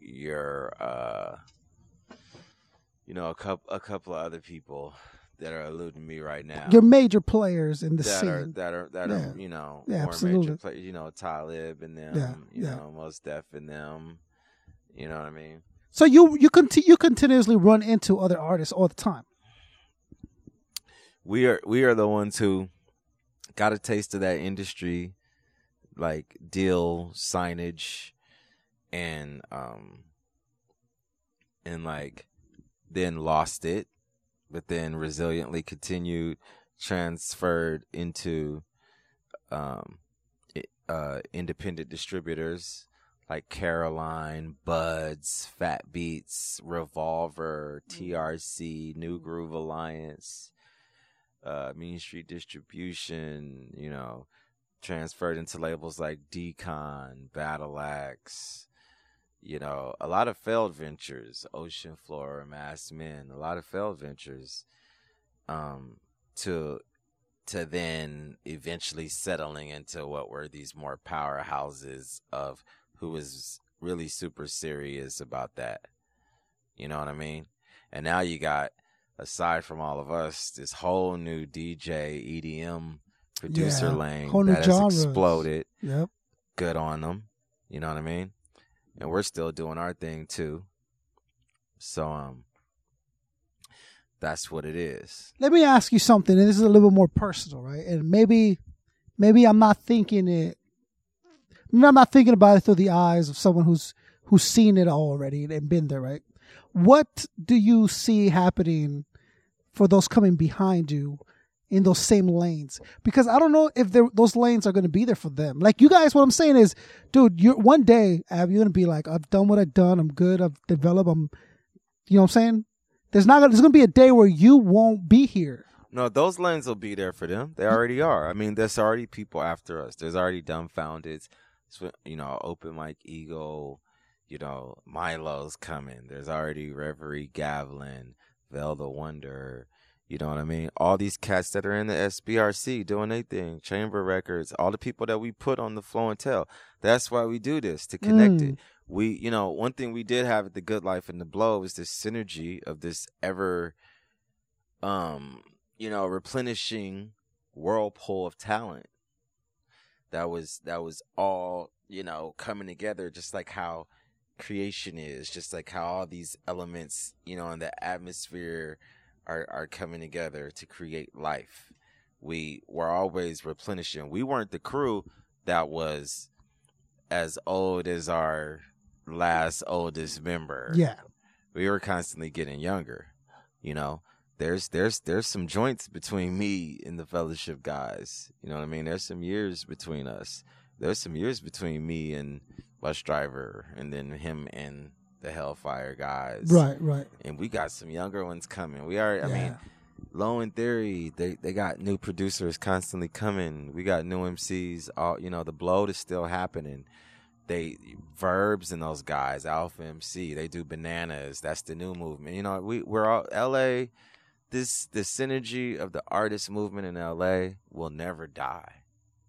your, uh, you know, a couple, a couple of other people that are eluding me right now You're major players in the that scene. are that are that Yeah. are you know Yeah, major players. You know, Talib and them. Yeah, you yeah. know, Mos Def and them. You know what I mean? so you you conti- you continuously run into other artists all the time. We are we are the ones who got a taste of that industry, like deal signage, and um, and like then lost it, but then resiliently continued, transferred into um, uh, independent distributors like Caroline, Buds, Fat Beats, Revolver, TRC, New Groove Alliance, uh, Mean Street Distribution, you know, transferred into labels like Decon, Battle Axe, you know, a lot of failed ventures, Ocean Floor, Mass Men, a lot of failed ventures, um, to to then eventually settling into what were these more powerhouses of who was really super serious about that. You know what I mean? And now you got, aside from all of us, this whole new DJ EDM producer Yeah, lane that has genres. exploded. Yep. Good on them. You know what I mean? And we're still doing our thing too. So um, that's what it is. Let me ask you something, and this is a little bit more personal, right? And maybe, maybe I'm not thinking it. Maybe I'm not thinking about it through the eyes of someone who's who's seen it already and been there, right? What do you see happening for those coming behind you in those same lanes? Because I don't know if those lanes are going to be there for them. Like you guys, what I'm saying is, dude, you're one day, Ab, you're going to be like, I've done what I've done. I'm good. I've developed. I'm, you know what I'm saying? There's not. gonna There's going to be a day where you won't be here. No, those lanes will be there for them. They mm-hmm. already are. I mean, there's already people after us. There's already Dumbfoundead, you know, Open Mike Eagle. You know, Milo's coming. There's already Reverie Gavlyn, Vel the Wonder. You know what I mean? All these cats that are in the SBRC doing their thing, Chamber Records, all the people that we put on the flow and tell. That's why we do this to connect it. We, you know, one thing we did have at the Good Life and the Blowed is this synergy of this ever, um, you know, replenishing whirlpool of talent. That was that was all you know coming together, just like how creation is, just like how all these elements, you know, in the atmosphere are are coming together to create life. We were always replenishing. We weren't the crew that was as old as our last oldest member Yeah. we were constantly getting younger. You know, there's there's there's some joints between me and the fellowship guys. You know what I mean? There's some years between us. There's some years between me and Busdriver, and then him and the Hellfyre guys. Right. Right. And we got some younger ones coming. We are. I Yeah. mean, Low End Theory, they they got new producers constantly coming. We got new MCs. All you know, the bloat is still happening. They verbs and those guys, Alpha MC, they do bananas. That's the new movement. You know, we we're all LA. This the synergy of the artist movement in LA will never die.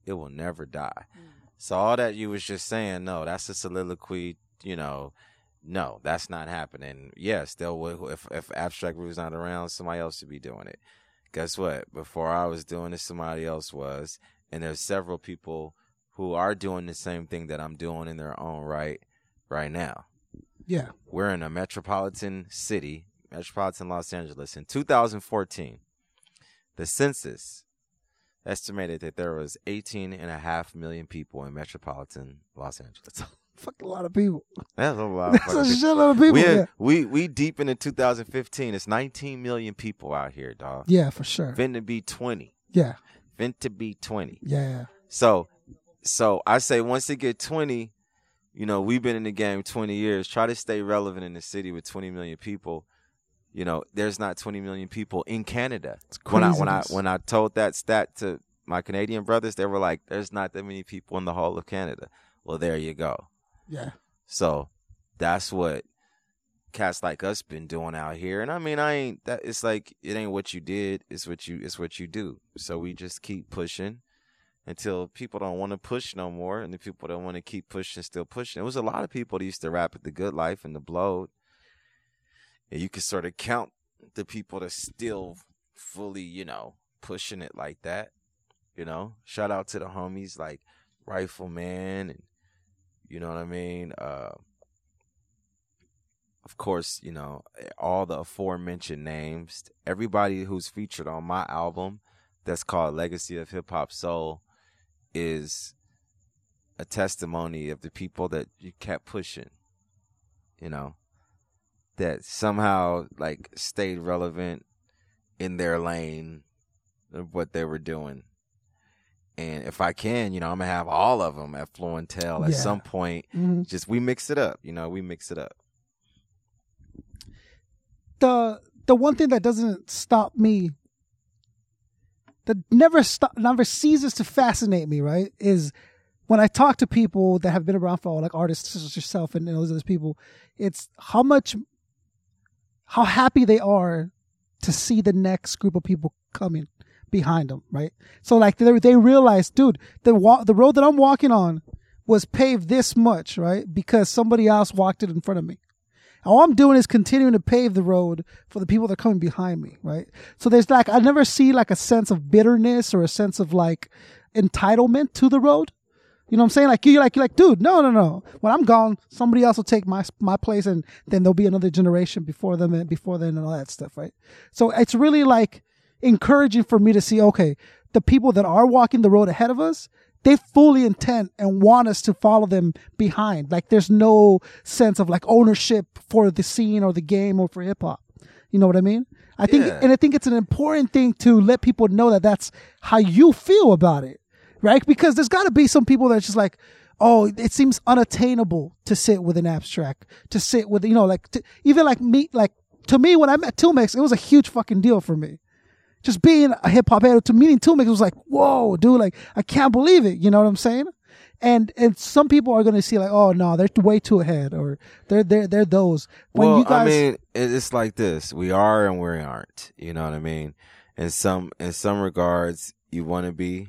It will never die. Mm. So all that you was just saying, no, that's a soliloquy. You know, no, that's not happening. Yes, they'll if if abstract Rude's not around, somebody else should be doing it. Guess what? Before I was doing it, somebody else was, and there's several people who are doing the same thing that I'm doing in their own right right now. Yeah. We're in a metropolitan city, metropolitan Los Angeles in 2014. The census estimated that there was 18 and a half million people in metropolitan Los Angeles. [LAUGHS] Fuck a lot of people. That's a lot. That's a shitload of people. we, yeah. we we deep into 2015. It's 19 million people out here, dog. yeah, for sure. Fin to be 20. Yeah. Fin to be 20. Yeah. Yeah. So, so I say once they get 20, you know, we've been in the game 20 years. Try to stay relevant in the city with 20 million people. You know, there's not 20 million people in Canada. When I when I when I told that stat to my Canadian brothers, they were like, "There's not that many people in the whole of Canada." Well, there you go. Yeah. So that's what cats like us been doing out here. And I mean, I ain't that. It's like it ain't what you did. It's what you. It's what you do. So we just keep pushing until people don't want to push no more, and the people that want to keep pushing still pushing. It was a lot of people that used to rap at the Good Life and the Blowed, and you can sort of count the people that still fully, you know, pushing it like that. You know, shout out to the homies like Rifleman and you know what I mean. Uh, of course, you know, all the aforementioned names, everybody who's featured on my album that's called Legacy of Hip Hop Soul is a testimony of the people that you kept pushing, you know, that somehow like stayed relevant in their lane of what they were doing. And if I can, you know, I'm gonna have all of them at Flow and Tell at Yeah. some point. Mhm. Just we mix it up, you know, we mix it up. the the one thing that doesn't stop me that never stop never ceases to fascinate me right is when i talk to people that have been around for all like artists such as yourself and those other people it's how much how happy they are to see the next group of people coming behind them right so like they, they realize dude the wa- the road that i'm walking on was paved this much right because somebody else walked it in front of me all I'm doing is continuing to pave the road for the people that are coming behind me, right? So there's like I never see like a sense of bitterness or a sense of like entitlement to the road. You know what I'm saying? Like you're like you're like, dude, no, no, no. When I'm gone, somebody else will take my my place, and then there'll be another generation before them and before then and all that stuff, right? So it's really like encouraging for me to see, okay, the people that are walking the road ahead of us, they fully intend and want us to follow them behind. Like there's no sense of like ownership for the scene or the game or for hip hop. You know what I mean? I think, Yeah. and I think it's an important thing to let people know that that's how you feel about it, right? Because there's got to be some people that's just like, oh, it seems unattainable to sit with an abstract, to sit with, you know, like to, even like me, like to me when I met 2Mex, it was a huge fucking deal for me just being a hip hop head to meeting 2Mex was like, whoa, dude, like I can't believe it. You know what I'm saying? And and some people are gonna see like, oh no, they're way too ahead, or they're they're they're those. When well, you guys, I mean, it's like this: we are and we aren't. You know what I mean? In some in some regards, you want to be,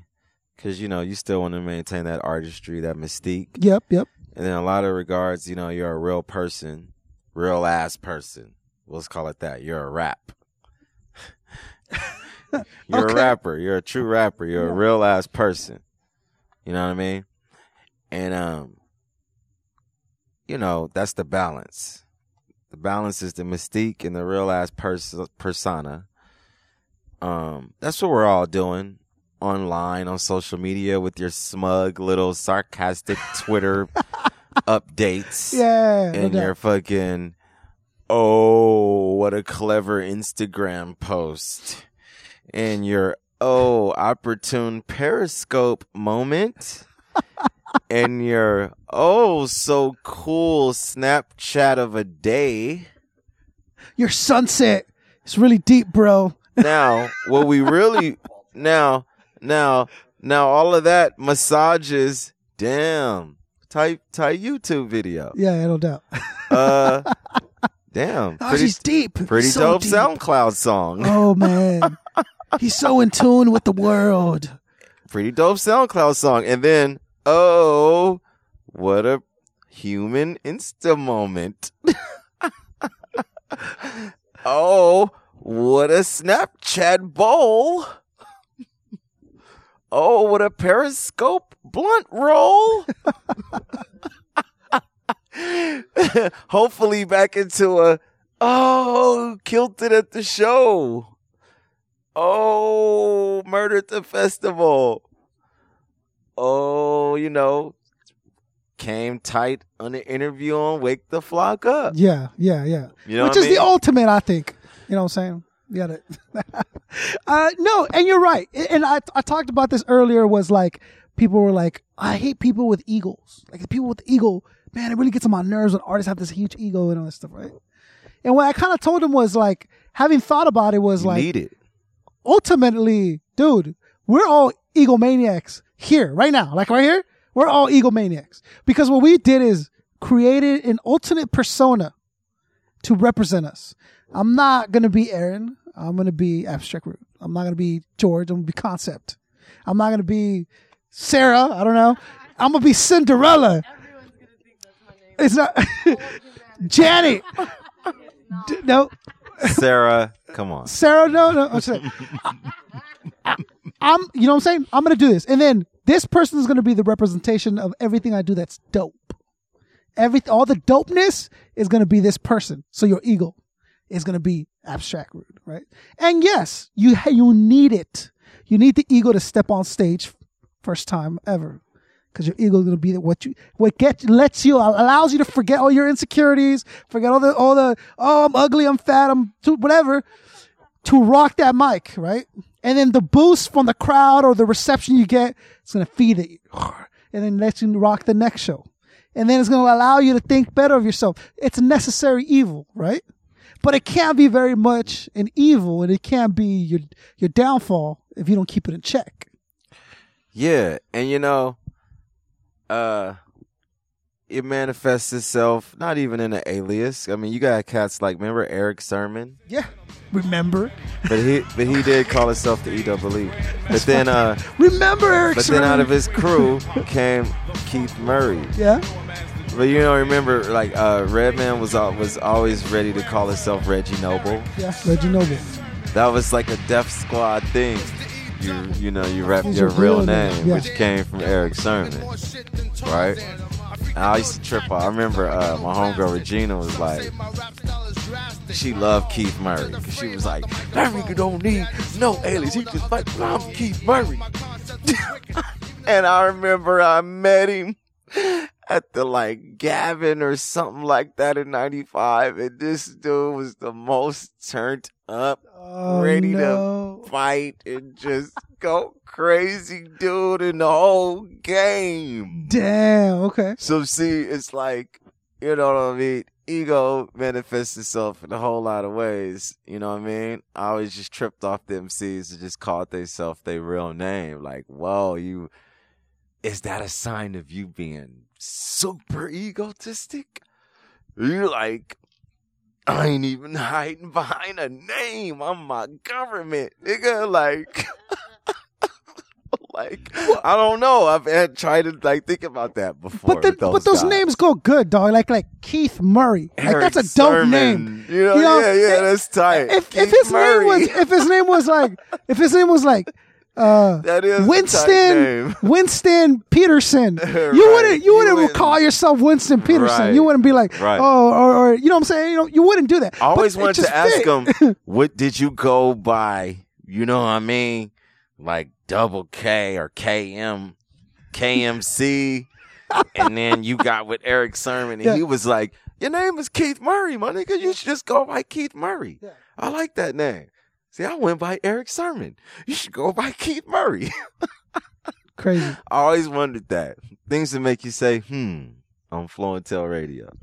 because you know you still want to maintain that artistry, that mystique. yep, yep, And in a lot of regards, you know, you're a real person, real ass person. Let's call it that. You're a rap. [LAUGHS] you're Okay. a rapper. You're a true rapper. You're Yeah. a real ass person. You know what I mean? And um, you know, that's the balance. The balance is the mystique and the real ass pers- persona. Um, that's what we're all doing online on social media with your smug little sarcastic Twitter [LAUGHS] updates yeah, and your fucking oh what a clever Instagram post and your oh opportune periscope moment [LAUGHS] and your oh so cool Snapchat of a day your sunset. It's really deep, bro. now what we really [LAUGHS] now now now all of that massages damn. Type type youtube video. Yeah, no doubt. [LAUGHS] uh damn. Oh, pretty she's deep, pretty so dope deep. soundcloud song. Oh [LAUGHS] man, he's so in tune with the world. pretty dope soundcloud song. And then oh what a human insta moment. [LAUGHS] Oh what a snapchat bowl oh what a periscope blunt roll [LAUGHS] hopefully back into a oh kilted at the show oh murdered the festival oh you know came tight on the interview on Wake the Flok Up Yeah, yeah, yeah. you know Which is I mean? the ultimate, I think. You know what I'm saying? Yeah. that- [LAUGHS] uh, no, and you're right. And I I talked about this earlier. Was like people were like, I hate people with egos. Like the people with ego, man, it really gets on my nerves when artists have this huge ego and all that stuff, right? And what I kind of told him was like, having thought about it was you like, it ultimately, dude, we're all egomaniacs here, right now. Like right here, we're all egomaniacs. Because what we did is created an alternate persona to represent us. I'm not gonna be Aaron. I'm gonna be Abstract Rude. I'm not gonna be George. I'm gonna be Koncept. I'm not gonna be Sarah. I don't know. I'm gonna be Cinderella. Everyone's gonna think that's my name. It's not Janet. [LAUGHS] D- no, sarah come on Sarah, no, no. I'm saying, I, am you know what I'm saying? I'm going to do this. And then this person is going to be the representation of everything I do that's dope. every all the dopeness is gonna be this person. So your ego is gonna be abstract rude, right? And yes, you you need it. You need the ego to step on stage first time ever. Because your ego is gonna be what you what get lets you allows you to forget all your insecurities, forget all the all the oh I'm ugly, I'm fat, I'm too, whatever, to rock that mic, right? And then the boost from the crowd or the reception you get, it's gonna feed it, [SIGHS] and then lets you rock the next show, and then it's gonna allow you to think better of yourself. It's a necessary evil, right? But it can't be very much an evil, and it can't be your your downfall if you don't keep it in check. Yeah, and you know, uh, it manifests itself not even in an alias. I mean, you got cats like remember Erick Sermon, Yeah, remember, but he but he did call himself the EWE. But then uh, remember Eric. but then out of his crew came Keith Murray. yeah, But you know, remember like uh, Redman was al- was always ready to call himself Reggie Noble. yeah, Reggie Noble. That was like a Def Squad thing. You you know you rap your real name, yeah. which came from Erick Sermon, right? And I used to trip out. I remember uh, my homegirl Regina was like, she loved Keith Murray because she was like, that nigga don't need no alias. He just like I'm Keith Murray. [LAUGHS] and I remember I met him at the like Gavin or something like that in '95, and this dude was the most turned up Oh, ready no. to fight and just go crazy, dude, in the whole game. Damn. Okay. So see, it's like, you know what I mean? Ego manifests itself in a whole lot of ways. You know what I mean? I always just tripped off the MCs and just called themselves their real name. Like, whoa, you is that a sign of you being super egotistic? You're like I ain't even hiding behind a name. I'm my government, nigga. Like, [LAUGHS] like I don't know. I've had tried to like think about that before. But the, those but those names go good, dog. Like like Keith Murray. Like that's a dope Sermon, name. You know, You know, yeah, yeah, if- that's tight. If if his Murray. name was if his name was like if his name was like uh that is Winston. [LAUGHS] Winston Peterson. [LAUGHS] You Right. wouldn't you You wouldn't wouldn't- call yourself Winston Peterson. Right. You wouldn't be like Right. oh or, or you know what I'm saying. You know you wouldn't do that. I always But wanted to ask him, [LAUGHS] what did you go by? You know what I mean? Like double K or KM, KMC. and then you got with Erick Sermon, and Yeah. he was like, Your name is Keith Murray, my nigga. You should just go by Keith Murray. Yeah. I like that name. See, I went by Erick Sermon. You should go by Keith Murray. [LAUGHS] Crazy. I always wondered that. Things that make you say, hmm, on Tell Radio.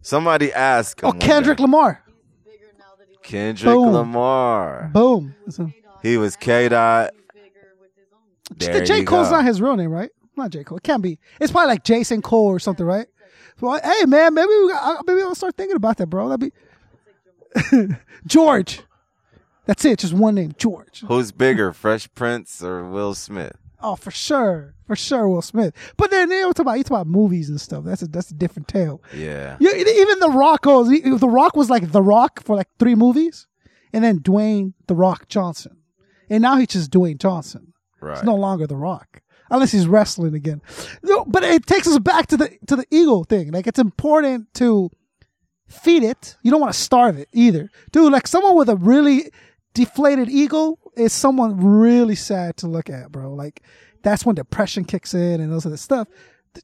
Somebody asked. Oh Kendrick day. Lamar. Kendrick Boom. Lamar. Boom. So- He was K Dot. J Cole's go. not his real name, right? Not J Cole. It can't be. It's probably like Jason Cole or something, right? Well, hey man, maybe we got, maybe I'll start thinking about that, bro. That'd be [LAUGHS] George. That's it. Just one name, George. Who's bigger, Fresh Prince or Will Smith? Oh, for sure, for sure, Will Smith. But then you know, talk about you talk about movies and stuff. That's a that's a different tale. Yeah. You, even The Rock goes. The Rock was like The Rock for like three movies, and then Dwayne The Rock Johnson, and now he's just Dwayne Johnson. Right. It's no longer The Rock, unless he's wrestling again. No, but it takes us back to the to the ego thing. Like it's important to feed it. You don't want to starve it either, dude. Like someone with a really deflated ego is someone really sad to look at, bro. Like that's when depression kicks in and those other stuff.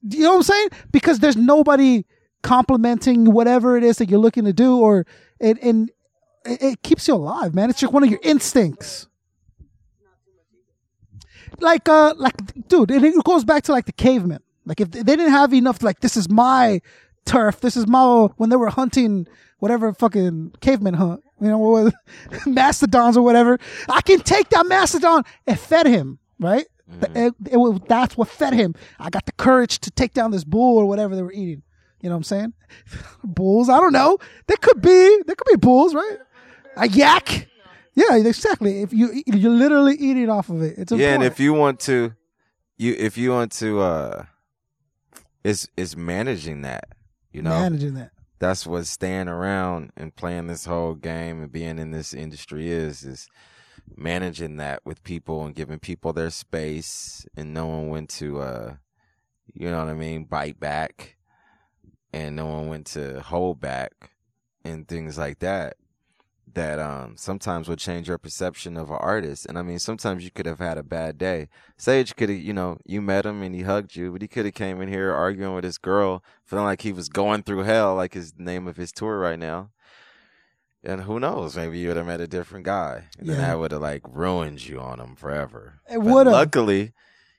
You know what I'm saying? Because there's nobody complimenting whatever it is that you're looking to do, or it and it, keeps you alive, man. It's just one of your instincts like uh like dude it, it goes back to like the cavemen like if they didn't have enough like this is my turf this is my when they were hunting whatever fucking cavemen hunt you know [LAUGHS] mastodons or whatever. I can take that mastodon and fed him right? It, it was, that's what fed him. I got the courage to take down this bull or whatever they were eating. You know what i'm saying? [LAUGHS] Bulls? I don't know. There could be there could be bulls right? A yak? Yeah exactly. If you you're literally eating off of it. It's Yeah, and if you want to, you if you want to, uh, is is managing that. You know, managing that. That's what staying around and playing this whole game and being in this industry is is managing that with people and giving people their space and knowing when to uh you know what I mean bite back and no one went to hold back and things like that that um sometimes would change your perception of an artist. And I mean, sometimes you could have had a bad day. Sage could have, you know, you met him and he hugged you, but he could have came in here arguing with his girl, feeling like he was going through hell, like his name of his tour right now. And who knows? Maybe you would have met a different guy, and then that would have like ruined you on him forever. It But would've. Luckily,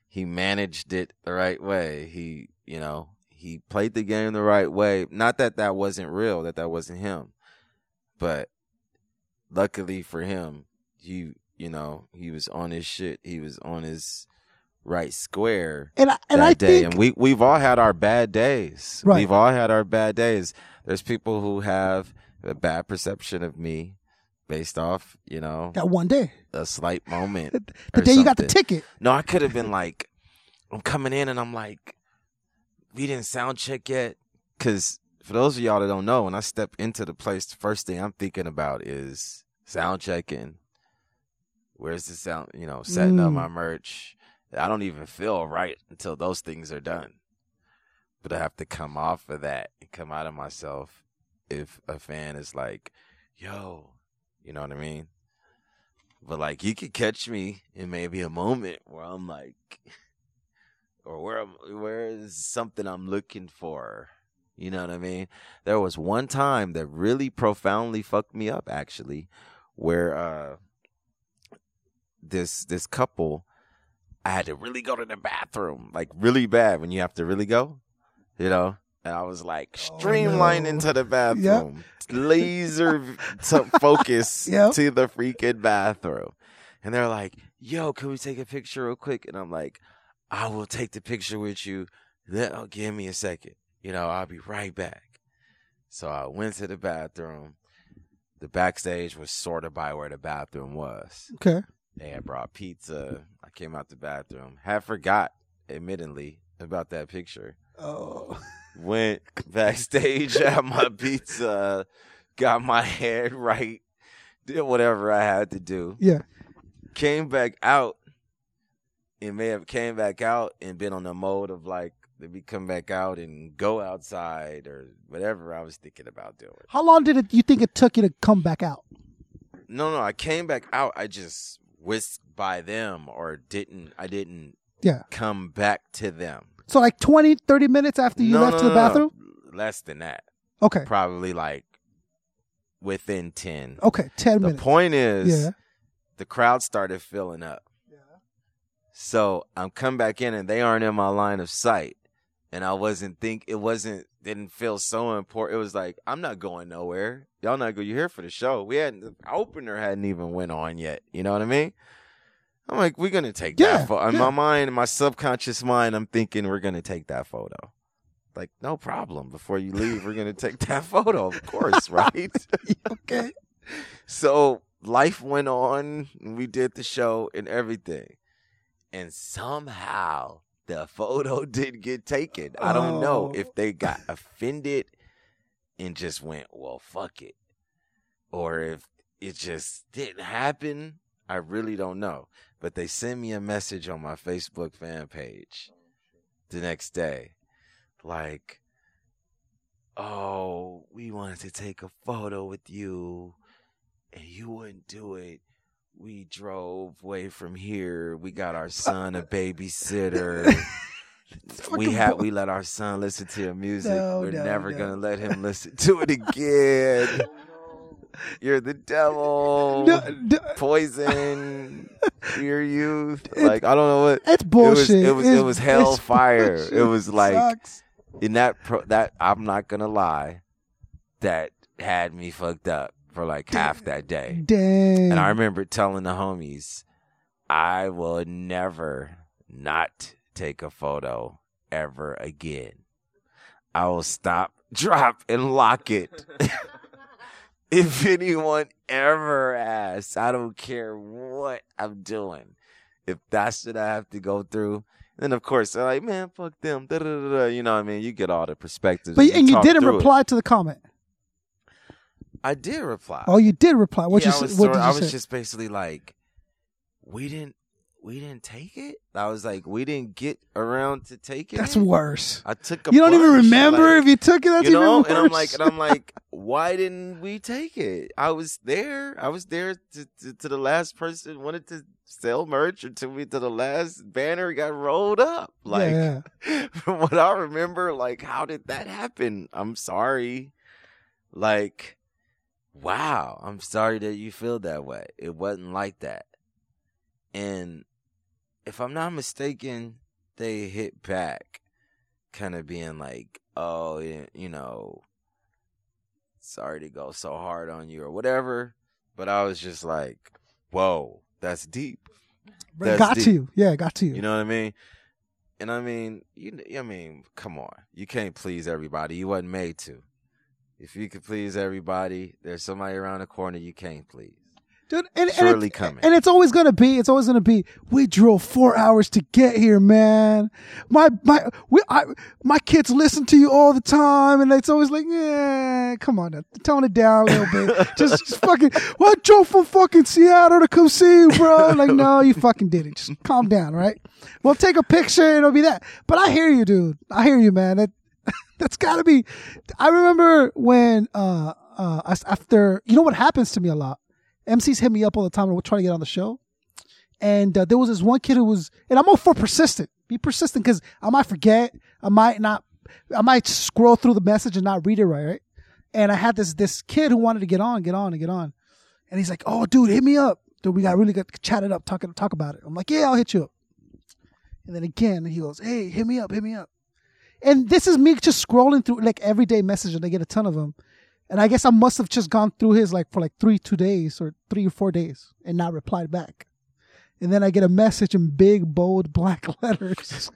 he managed it the right way. He, you know, he played the game the right way. Not that that wasn't real, that that wasn't him, but luckily for him, he, you know, he was on his shit. He was on his right square And I, and that I day. think and we we've all had our bad days. Right. We've all had our bad days. There's people who have a bad perception of me based off, you know, that one day, a slight moment. [LAUGHS] the or day you got the ticket, No, I could have been like, I'm coming in and I'm like, we didn't sound check yet. Cause for those of y'all that don't know, when I step into the place, the first thing I'm thinking about is sound checking. Where's the sound, you know, setting up Mm. my merch. I don't even feel right until those things are done. But I have to come off of that and come out of myself if a fan is like, yo, you know what I mean? But like you could catch me in maybe a moment where I'm like [LAUGHS] or where I'm, where is something I'm looking for. You know what I mean? There was one time that really profoundly fucked me up actually where uh this this couple I had to really go to the bathroom, like really bad when you have to really go, you know? And I was like Oh, streamlining no. into the [LAUGHS] bathroom, laser to [LAUGHS] focus Yep. to the freaking bathroom. And they're like, yo, can we take a picture real quick? And I'm like, I will take the picture with you. Then, oh, give me a second. You know, I'll be right back. So I went to the bathroom. The backstage was sort of by where the bathroom was. okay, They had brought pizza. I came out the bathroom. Had forgot, admittedly, about that picture. oh, [LAUGHS] Went backstage, [LAUGHS] had my pizza, got my head right, did whatever I had to do. yeah, Came back out and may have came back out and been on the mode of like, let me come back out and go outside or whatever I was thinking about doing. how long did it? You think it took you to come back out? No, no, I came back out. I just whisked by them or didn't, I didn't Yeah, come back to them. so like 20, 30 minutes after you No, left no, to the no, no. bathroom. Less than that. Okay, Probably like within 10. okay, ten The minutes. The point is, Yeah. the crowd started filling up. So I'm come back in and they aren't in my line of sight. And I wasn't think it wasn't didn't feel so important. It was like, I'm not going nowhere. Y'all not go You're here for the show. We hadn't the opener hadn't even went on yet. You know what I mean? I'm like, we're gonna take Yeah, that photo. In yeah. my mind, in my subconscious mind, I'm thinking we're gonna take that photo. Like, no problem. Before you leave, we're gonna take that [LAUGHS] photo, of course, [LAUGHS] right? [LAUGHS] okay, So life went on. and We did the show and everything. And somehow the photo [LAUGHS] didn't get taken. I don't know Oh. if they got offended and just went, well, fuck it. Or if it just didn't happen. I really don't know. But they sent me a message on my Facebook fan page the next day. Like, oh, we wanted to take a photo with you and you wouldn't do it. We drove way from here. We got our [LAUGHS] son a babysitter. [LAUGHS] we had we let our son listen to your music. No, We're no, never no. gonna let him listen to it again. [LAUGHS] You're the devil. Poison your youth. Like I don't know what it's bullshit. It was it was, it was hell fire. bullshit. It was like sucks. in that pro- that I'm not gonna lie, that had me fucked up for like half that day. Dang. And I remember telling the homies, I will never not take a photo ever again. I will stop, [LAUGHS] drop, and lock it. [LAUGHS] if anyone ever asks, I don't care what I'm doing. If that's what I have to go through, then of course they're like, man, fuck them. Da, da, da. You know what I mean? You get all the perspectives. but and you talk didn't through it. reply to the comment. I did reply. Oh, you did reply. What yeah, you I was, what sort- did you I was just basically like, we didn't. we didn't take it. I was like, we didn't get around to taking it. That's worse. I took a You don't even remember like, if you took it. That's you know, even worse. and I'm like, and I'm like, why didn't we take it? I was there. I was there to, to, to the last person wanted to sell merch until we to the last banner got rolled up. Like yeah, [LAUGHS] from what I remember, like how did that happen? I'm sorry. Like, wow, I'm sorry that you feel that way. It wasn't like that. And if I'm not mistaken, they hit back, kind of being like, oh, you know, sorry to go so hard on you or whatever. But I was just like, whoa, that's deep. That's got deep. to you. Yeah, got to you. You know what I mean? And I mean, you. I mean, come on. You can't please everybody. You wasn't made to. If you could please everybody, there's somebody around the corner you can't please. Dude, and, and Surely it's, coming. And it's always gonna be. It's always gonna be. We drove four hours to get here, man. My my we I, my kids listen to you all the time, and it's always like, yeah, come on, now, tone it down a little bit. [LAUGHS] just, just fucking. Well, I drove from fucking Seattle to come see you, bro. Like, no, you fucking did it. Just calm down, right? We'll take a picture, and it'll be that. But I hear you, dude. I hear you, man. That that's gotta be. I remember when uh uh after you know what happens to me a lot. MCs hit me up all the time and would try to get on the show. And uh, there was this one kid who was, and I'm all for persistent. Be persistent because I might forget, I might not, I might scroll through the message and not read it right, right? And I had this this kid who wanted to get on, get on, and get on, and he's like, "Oh, dude, hit me up, dude. We got really good chat it up, talking talk about it." I'm like, "Yeah, I'll hit you up." And then again, he goes, "Hey, hit me up, hit me up." And this is me just scrolling through like everyday message, and I get a ton of them. And I guess I must have just gone through his like for like three, two days or three or four days and not replied back. And then I get a message in big, bold, black [LAUGHS] letters.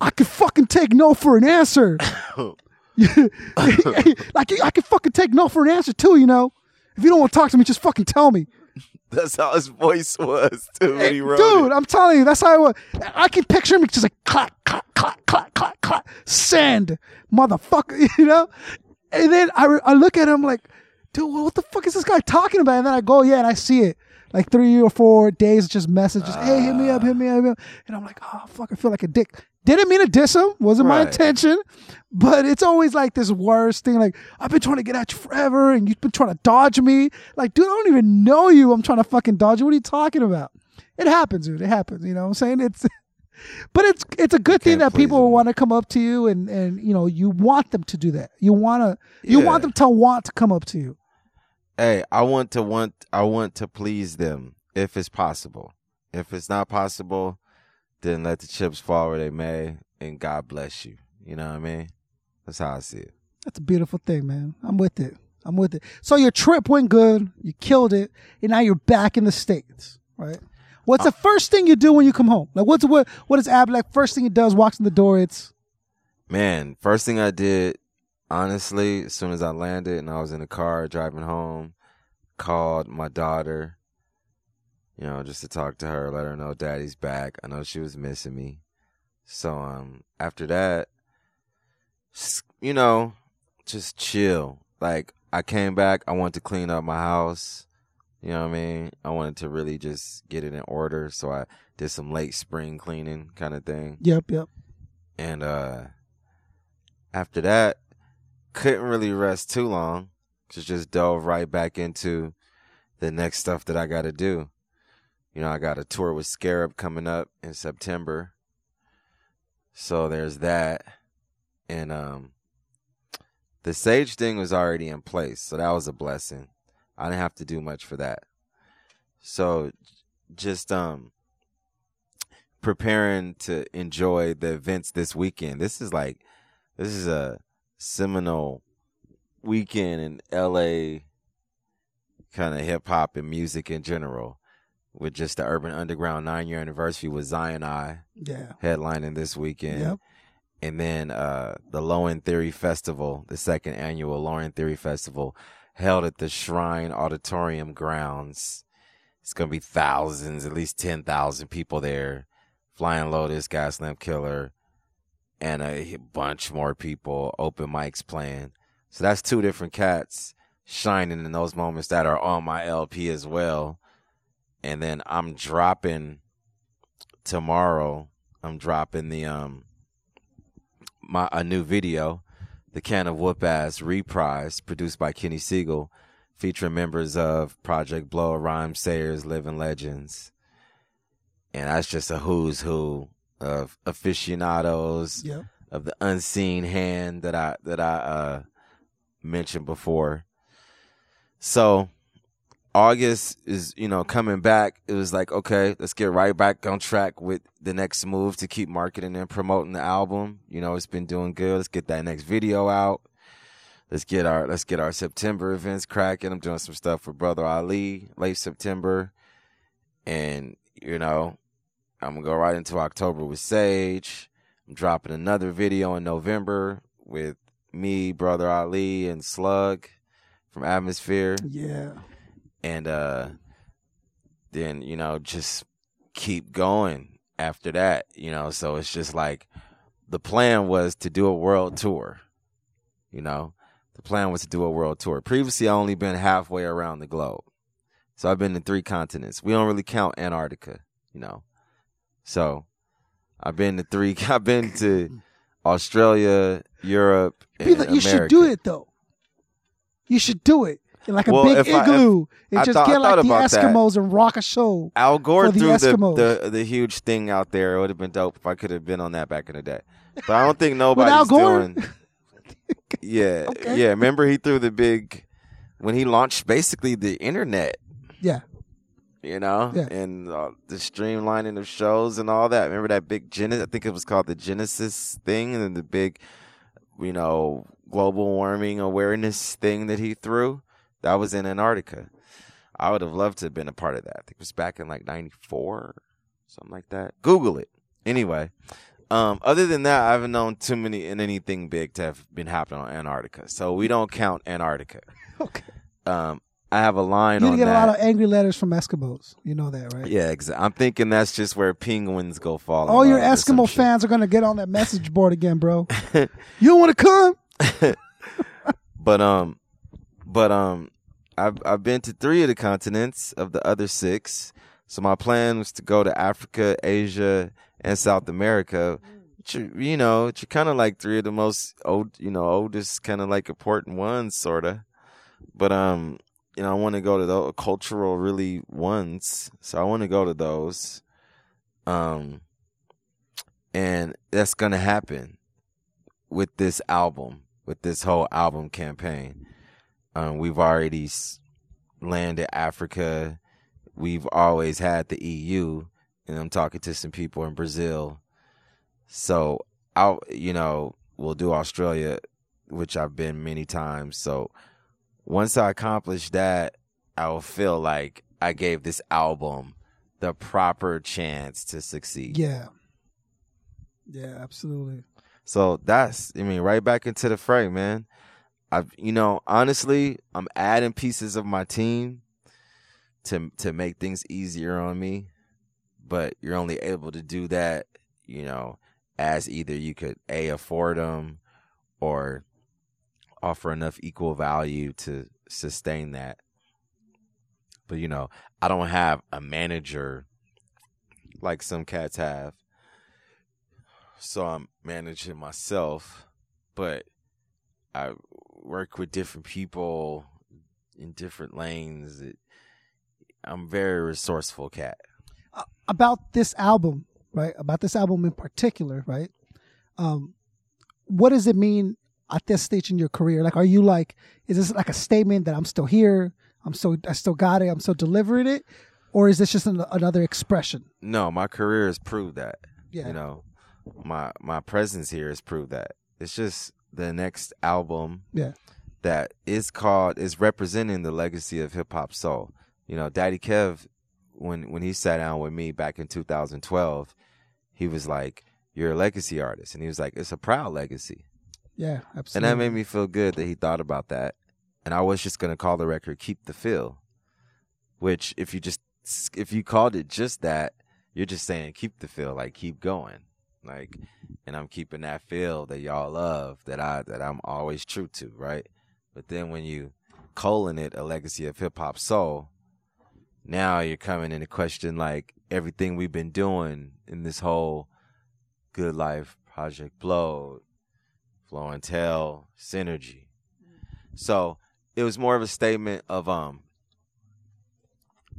I can fucking take no for an answer. like [LAUGHS] [LAUGHS] I can fucking take no for an answer too, you know. If you don't want to talk to me, just fucking tell me. [LAUGHS] That's how his voice was too when he wrote Dude, it. I'm telling you, that's how I was. I can picture him just like clack, clack, clack, clack, clack, clack, send, motherfucker, [LAUGHS] you know? And then I, re- I look at him like, dude, what the fuck is this guy talking about? And then I go, yeah, and I see it. Like three or four days, just messages, hey, hit me up, hit me up, hit me up. And I'm like, oh, fuck, I feel like a dick. Didn't mean to diss him, wasn't my intention. But it's always like this worst thing. Like, I've been trying to get at you forever, and you've been trying to dodge me. Like, dude, I don't even know you. I'm trying to fucking dodge you. What are you talking about? It happens, dude. It happens. You know what I'm saying? It's, [LAUGHS] but it's it's a good thing that people want to come up to you, and and you know you want them to do that. You wanna you Yeah. want them to want to come up to you. Hey, I want to want I want to please them if it's possible. If it's not possible, then let the chips fall where they may, and God bless you. You know what I mean? That's how I see it. That's a beautiful thing, man. I'm with it. I'm with it. So your trip went good. You killed it, and now you're back in the states, right? What's the uh, first thing you do when you come home? Like, what's what? What is Ab like? First thing he does, walks in the door. It's Man, first thing I did, honestly, as soon as I landed and I was in the car driving home, called my daughter, you know, just to talk to her, let her know daddy's back. I know she was missing me. So um after that, you know, just chill. Like I came back, I wanted to clean up my house. You know what I mean? I wanted to really just get it in order, so I did some late spring cleaning kind of thing. yep, yep. And uh after that, couldn't really rest too long. Just just dove right back into the next stuff that I got to do. You know, I got a tour with Scarub coming up in September. So there's that. And um the Sage thing was already in place, so that was a blessing. I didn't have to do much for that. So just um preparing to enjoy the events this weekend. This is like this is a seminal weekend in LA kind of hip hop and music in general. With just the Urban Underground nine year anniversary with Zion I Yeah, headlining this weekend. Yep. And then uh the Low End Theory Festival, the second annual Low End Theory Festival, held at the Shrine Auditorium grounds. It's gonna be thousands, at least ten thousand people there. Flying Lotus, Gaslamp Killer, and a bunch more people. Open Mike's playing. So that's two different cats shining in those moments that are on my LP as well. And then I'm dropping tomorrow. I'm dropping the um my a new video, the Can of Whoop Ass reprise, produced by Kenny Segal, featuring members of Project Blowed, Rhyme Sayers, Living Legends, and that's just a who's who of aficionados Yep. of the unseen hand that I that I uh mentioned before. So August is, you know, coming back. It was like, okay, let's get right back on track with the next move to keep marketing and promoting the album. You know, it's been doing good. Let's get that next video out. Let's get our let's get our September events cracking. I'm doing some stuff for Brother Ali late September. And, you know, I'm gonna go right into October with Sage. I'm dropping another video in November with me, Brother Ali, and Slug from Atmosphere Yeah. And uh then you know just keep going after that you know? So it's just like the plan was to do a world tour you know? The plan was to do a world tour. Previously i only been halfway around the globe. So i've been to three continents. We don't really count antarctica you know? So i've been to three [LAUGHS] i've been to australia europe Be and like, you should do it though. You should do it like a Well, big if I- igloo and just thought- get like the about that. Eskimos and rock a show. Al Gore the threw the, Eskimos. the the huge thing out there. It would have been dope if I could have been on that back in the day. But I don't think [LAUGHS] nobody's doing. [LAUGHS] Yeah, Okay. yeah. Remember he threw the big when he launched basically the internet. Yeah. You know, Yeah. and uh, the streamlining of shows and all that. Remember that big Genesis? I think it was called the Genesis thing, and then the big, you know, global warming awareness thing that he threw. That was in Antarctica. I would have loved to have been a part of that. I think it was back in like '94, something like that. Google it. Anyway, um, other than that, I haven't known too many and anything big to have been happening on Antarctica. So we don't count Antarctica. [LAUGHS] Okay. Um, I have a line You on get that. a lot of angry letters from Eskimos. You know that, right? yeah, exa- I'm thinking that's just where penguins go fall. All your love or some Eskimo shit. fans are gonna get on that message [LAUGHS] board again, bro. [LAUGHS] you don't want to come? But um, but um, I've I've been to three of the continents of the other six. So my plan was to go to Africa, Asia, and South America. Which you know, which are kind of like three of the most old, you know, oldest kind of like important ones, sorta. But um, you know, I want to go to the cultural really ones. So I want to go to those. Um, and that's gonna happen with this album, with this whole album campaign. Um, we've already landed Africa. We've always had the EU, and I'm talking to some people in Brazil. So I'll, you know, we'll do Australia, which I've been many times. So once I accomplish that, I will feel like I gave this album the proper chance to succeed. Yeah. Yeah, absolutely. So that's, I mean, right back into the fray, man. I, you know, honestly, I'm adding pieces of my team to to make things easier on me, but you're only able to do that, you know, as either you could a afford them or offer enough equal value to sustain that. But you know, I don't have a manager like some cats have so I'm managing myself, but I work with different people in different lanes. It, I'm very resourceful cat. About this album, right? About this album in particular, right? Um, what does it mean at this stage in your career? Like, are you like, is this like a statement that I'm still here? I'm still, I still got it. I'm still delivering it, or is this just an, another expression? No, my career has proved that. Yeah. You know, my my presence here has proved that. It's just the next album Yeah. that is called is representing the legacy of hip hop soul. You know, Daddy Kev when when he sat down with me back in 2012, he was like, "You're a legacy artist," and he was like, "It's a proud legacy." Yeah, absolutely. And that made me feel good that he thought about that. And I was just gonna call the record "Keep the Feel," which if you just if you called it just that, you're just saying keep the feel, like keep going, like. And I'm keeping that feel that y'all love, that I that I'm always true to, right? But then when you colon it a legacy of hip hop soul, now you're coming into question like everything we've been doing in this whole good life Project Blowed flow and tell synergy so it was more of a statement of um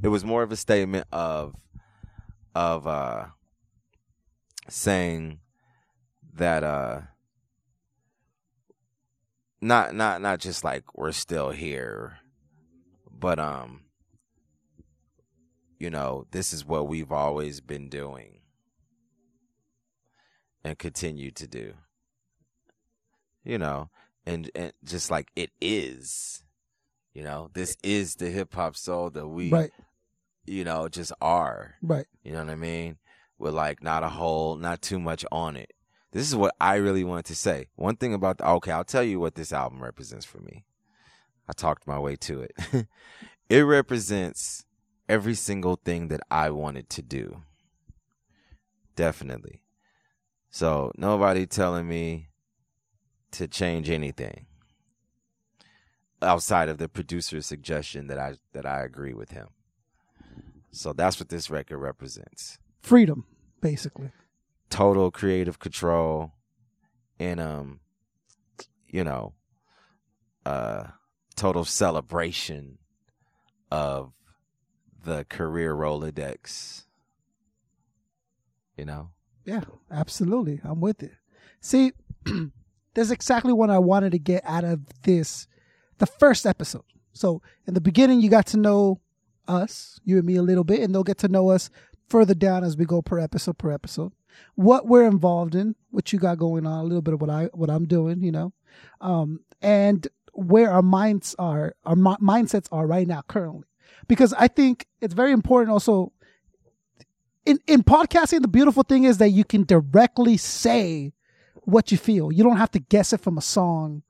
it was more of a statement of of uh saying that uh not not not just like we're still here but um you know this is what we've always been doing and continue to do you know and and just like it is you know this is the hip hop soul that we Right. you know just are Right. you know what I mean? With like not a whole, not too much on it. This is what I really wanted to say. One thing about the, okay, I'll tell you what this album represents for me. I talked my way to it. [LAUGHS] it represents every single thing that I wanted to do. Definitely. So nobody telling me to change anything outside of the producer's suggestion that I that I agree with him. So that's what this record represents. Freedom, basically. Total creative control and um you know uh total celebration of the career Rolodex. You know? Yeah, absolutely. I'm with it. See, [CLEARS THROAT] that's exactly what I wanted to get out of this, the first episode. So in the beginning, you got to know us, you and me, a little bit, and they'll get to know us further down as we go per episode per episode. What we're involved in, what you got going on, a little bit of what I what I'm doing, you know, um, and where our minds are, our mi- mindsets are right now, currently. Because I think it's very important also in in podcasting the beautiful thing is that you can directly say what you feel. You don't have to guess it from a song.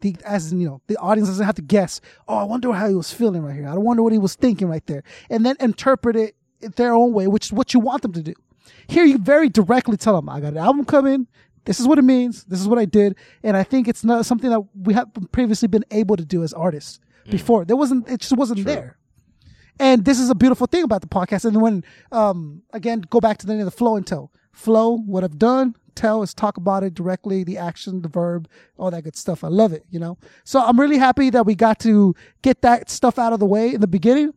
The as you know the audience doesn't have to guess oh i wonder how he was feeling right here. I don't wonder what he was thinking right there. And then interpret it their own way which is what you want them to do. Here you very directly tell them i got an album coming. This is what it means. This is what i did. And i think it's not something that we have previously been able to do as artists before. There wasn't it just wasn't there. And this is a beautiful thing about the podcast. And when, um, again, go back to the name of the flow and tell. Flow, what I've done, tell is talk about it directly, the action, the verb, all that good stuff. I love it, you know? So I'm really happy that we got to get that stuff out of the way in the beginning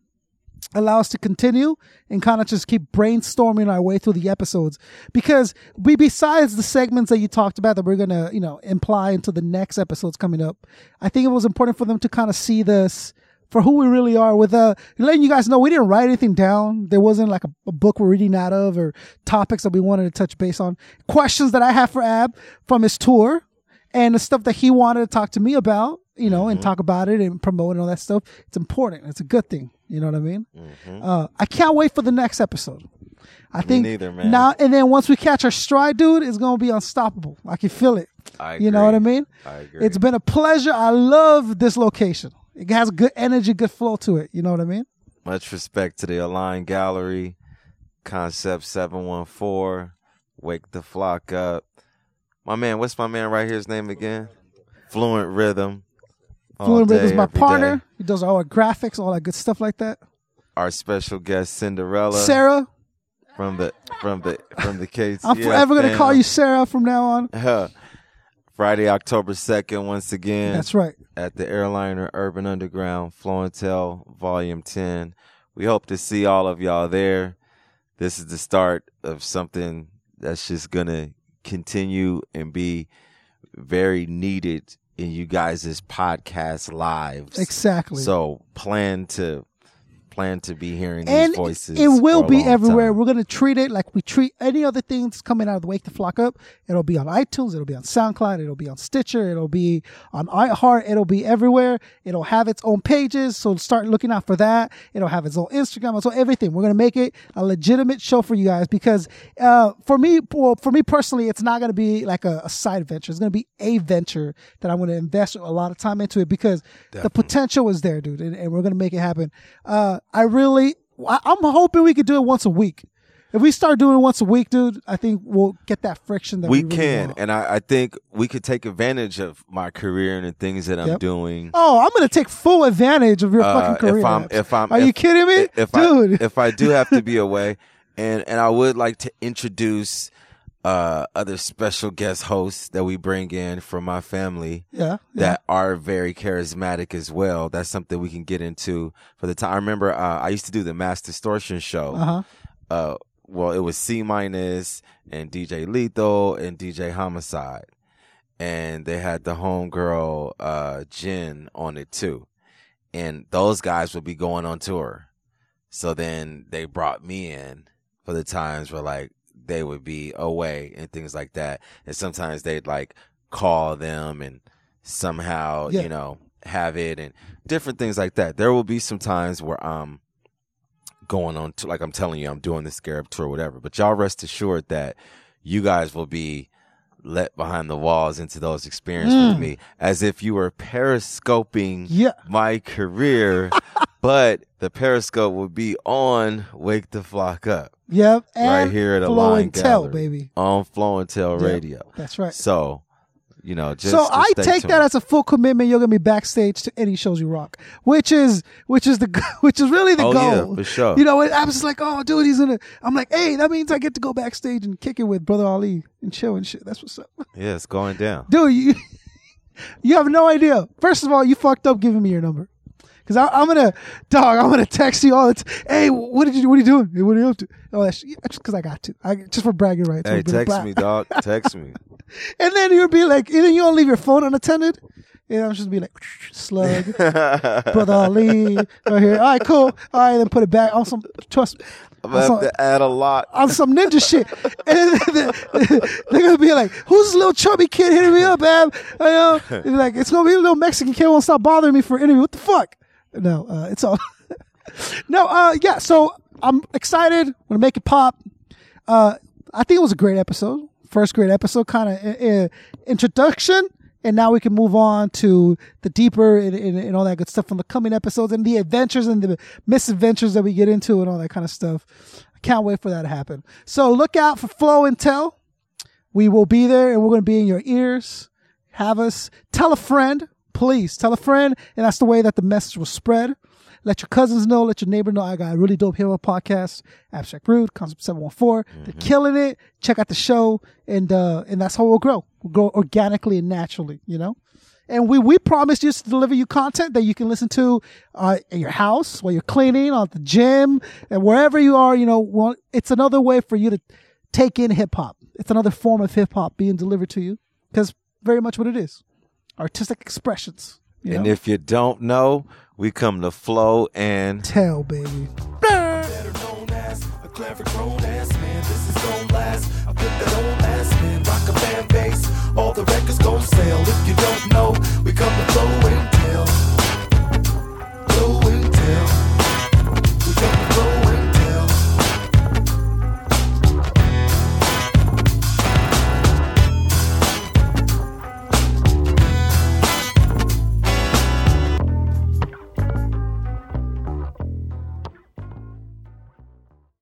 allow us to continue and kind of just keep brainstorming our way through the episodes. Because we besides the segments that you talked about that we're gonna you know imply into the next episodes coming up i think it was important for them to kind of see this for who we really are with uh letting you guys know we didn't write anything down. There wasn't like a, a book we're reading out of or topics that we wanted to touch base on. Questions that i have for ab from his tour and the stuff that he wanted to talk to me about, you know, and talk about it and promote and all that stuff. It's important. It's a good thing. You know what I mean? Uh, I can't wait for the next episode. I think neither, man. now and then once we catch our stride, dude, it's gonna be unstoppable. I can feel it. I You know what I mean? I agree. It's been a pleasure. I love this location. It has good energy, good flow to it. You know what I mean? Much respect to the Align Gallery, Koncept 714, Wake the Flok Up. My man, what's my man right here's name again? Fluent Rhythm. Fluent day, my partner. day. He does all our graphics, all that good stuff like that. Our special guest Cinderella Sarah, from the from the from the case. I'm forever gonna call you Sarah from now on. Friday, October 2nd, once again. That's right. at the Airliner Urban Underground Flow and Tell Volume 10. We hope to see all of y'all there. This is the start of something that's just going to continue and be very needed in you guys' podcast lives. Exactly. So plan to plan to be hearing these voices. it will be everywhere. time. We're gonna treat it like we treat any other things coming out of the Wake the Flok Up. It'll be on iTunes. It'll be on SoundCloud. It'll be on Stitcher. It'll be on iHeart. It'll be everywhere. It'll have its own pages. So start looking out for that. It'll have its own Instagram. So everything. We're gonna make it a legitimate show for you guys because uh, for me, well, for me personally, it's not gonna be like a, a side venture. It's gonna be a venture that I'm gonna invest a lot of time into it because the potential is there, dude, and, and we're gonna make it happen. Uh, I really, I- I'm hoping we could do it once a week. If we start doing it once a week, dude, I think we'll get that friction that we, we really can, want. and I, I think we could take advantage of my career and the things that I'm Yep. doing. Oh, I'm gonna take full advantage of your Uh, fucking career. if I'm, if I'm, Are if, you kidding me, if dude? I, if I do have to be away, and and I would like to introduce uh other special guest hosts that we bring in from my family yeah, yeah. that are very charismatic as well. That's something we can get into for the time. I remember uh, I used to do the Mass Distortion show. Uh huh. Uh, well, it was C minus and DJ Lethal and DJ Homicide, and they had the homegirl uh, Jen on it too, and those guys would be going on tour. So then they brought me in for the times where like they would be away and things like that, and sometimes they'd like call them and somehow Yeah. you know have it and different things like that. There will be some times where I'm going on to like I'm telling you I'm doing the Scarub tour, whatever. But y'all rest assured that you guys will be let behind the walls into those experiences with Mm. me as if you were periscoping Yeah. my career, [LAUGHS] but the periscope will be on Wake the Flok Up Yep. And right here at a Flow line and Tell, baby. on Flow and Tell Yep. Radio. That's right. So, you know, just so I take tuned. that as a full commitment. You're gonna be backstage to any shows you rock, which is which is the [LAUGHS] which is really the oh goal. yeah, for sure. You know, I was just like, oh, dude, he's gonna. I'm like, hey, that means I get to go backstage and kick it with Brother Ali and chill and shit. That's what's up, [LAUGHS] yeah, it's going down. dude. You [LAUGHS] you have no idea. First of all, you fucked up giving me your number. Cause I, I'm gonna, dog. I'm gonna text you all the time. Hey, what did you? What are you doing? Hey, what are you up to? Oh, that's yeah, just because I got to. I just for bragging rights. Hey, text me, dog. [LAUGHS] Text me. And then you'll be like, and then you don't leave your phone unattended. And I'm just be like, slug, [LAUGHS] brother Ali, right here. All right, cool. All right, then put it back on some. Trust me. I'm on gonna some- have to add a lot. on some ninja shit. [LAUGHS] And then they're gonna be like, "Who's this little chubby kid hitting me up, Ab?" I know, They're like it's gonna be a little Mexican kid won't stop bothering me for an interview. What the fuck? No, uh, it's all. [LAUGHS] no, uh, yeah. So I'm excited. I'm gonna make it pop. Uh, I think it was a great episode. First great episode, kind of uh, introduction, and now we can move on to the deeper and, and, and all that good stuff from the coming episodes and the adventures and the misadventures that we get into and all that kind of stuff. I can't wait for that to happen. So look out for Flow and Tell. We will be there and we're to be in your ears. Have us tell a friend, please tell a friend, and that's the way that the message will spread. Let your cousins know, let your neighbor know I got a really dope hip hop podcast, Abstract Rude, Koncept 714. They're killing it. Check out the show and uh and that's how we'll grow. We'll grow organically and naturally, you know? And we we promise you to deliver you content that you can listen to uh, at your house while you're cleaning, at the gym, and wherever you are. You know, well, it's another way for you to take in hip hop. It's another form of hip hop being delivered to you because very much what it is, artistic expressions. And know? if you don't know, we come to flow and tell, baby. better Clever grown ass man, this is gon' last. I put that old ass in, rock a fan base. All the records gonna sell. If you don't know, we come to flow and tell. Blow and tell.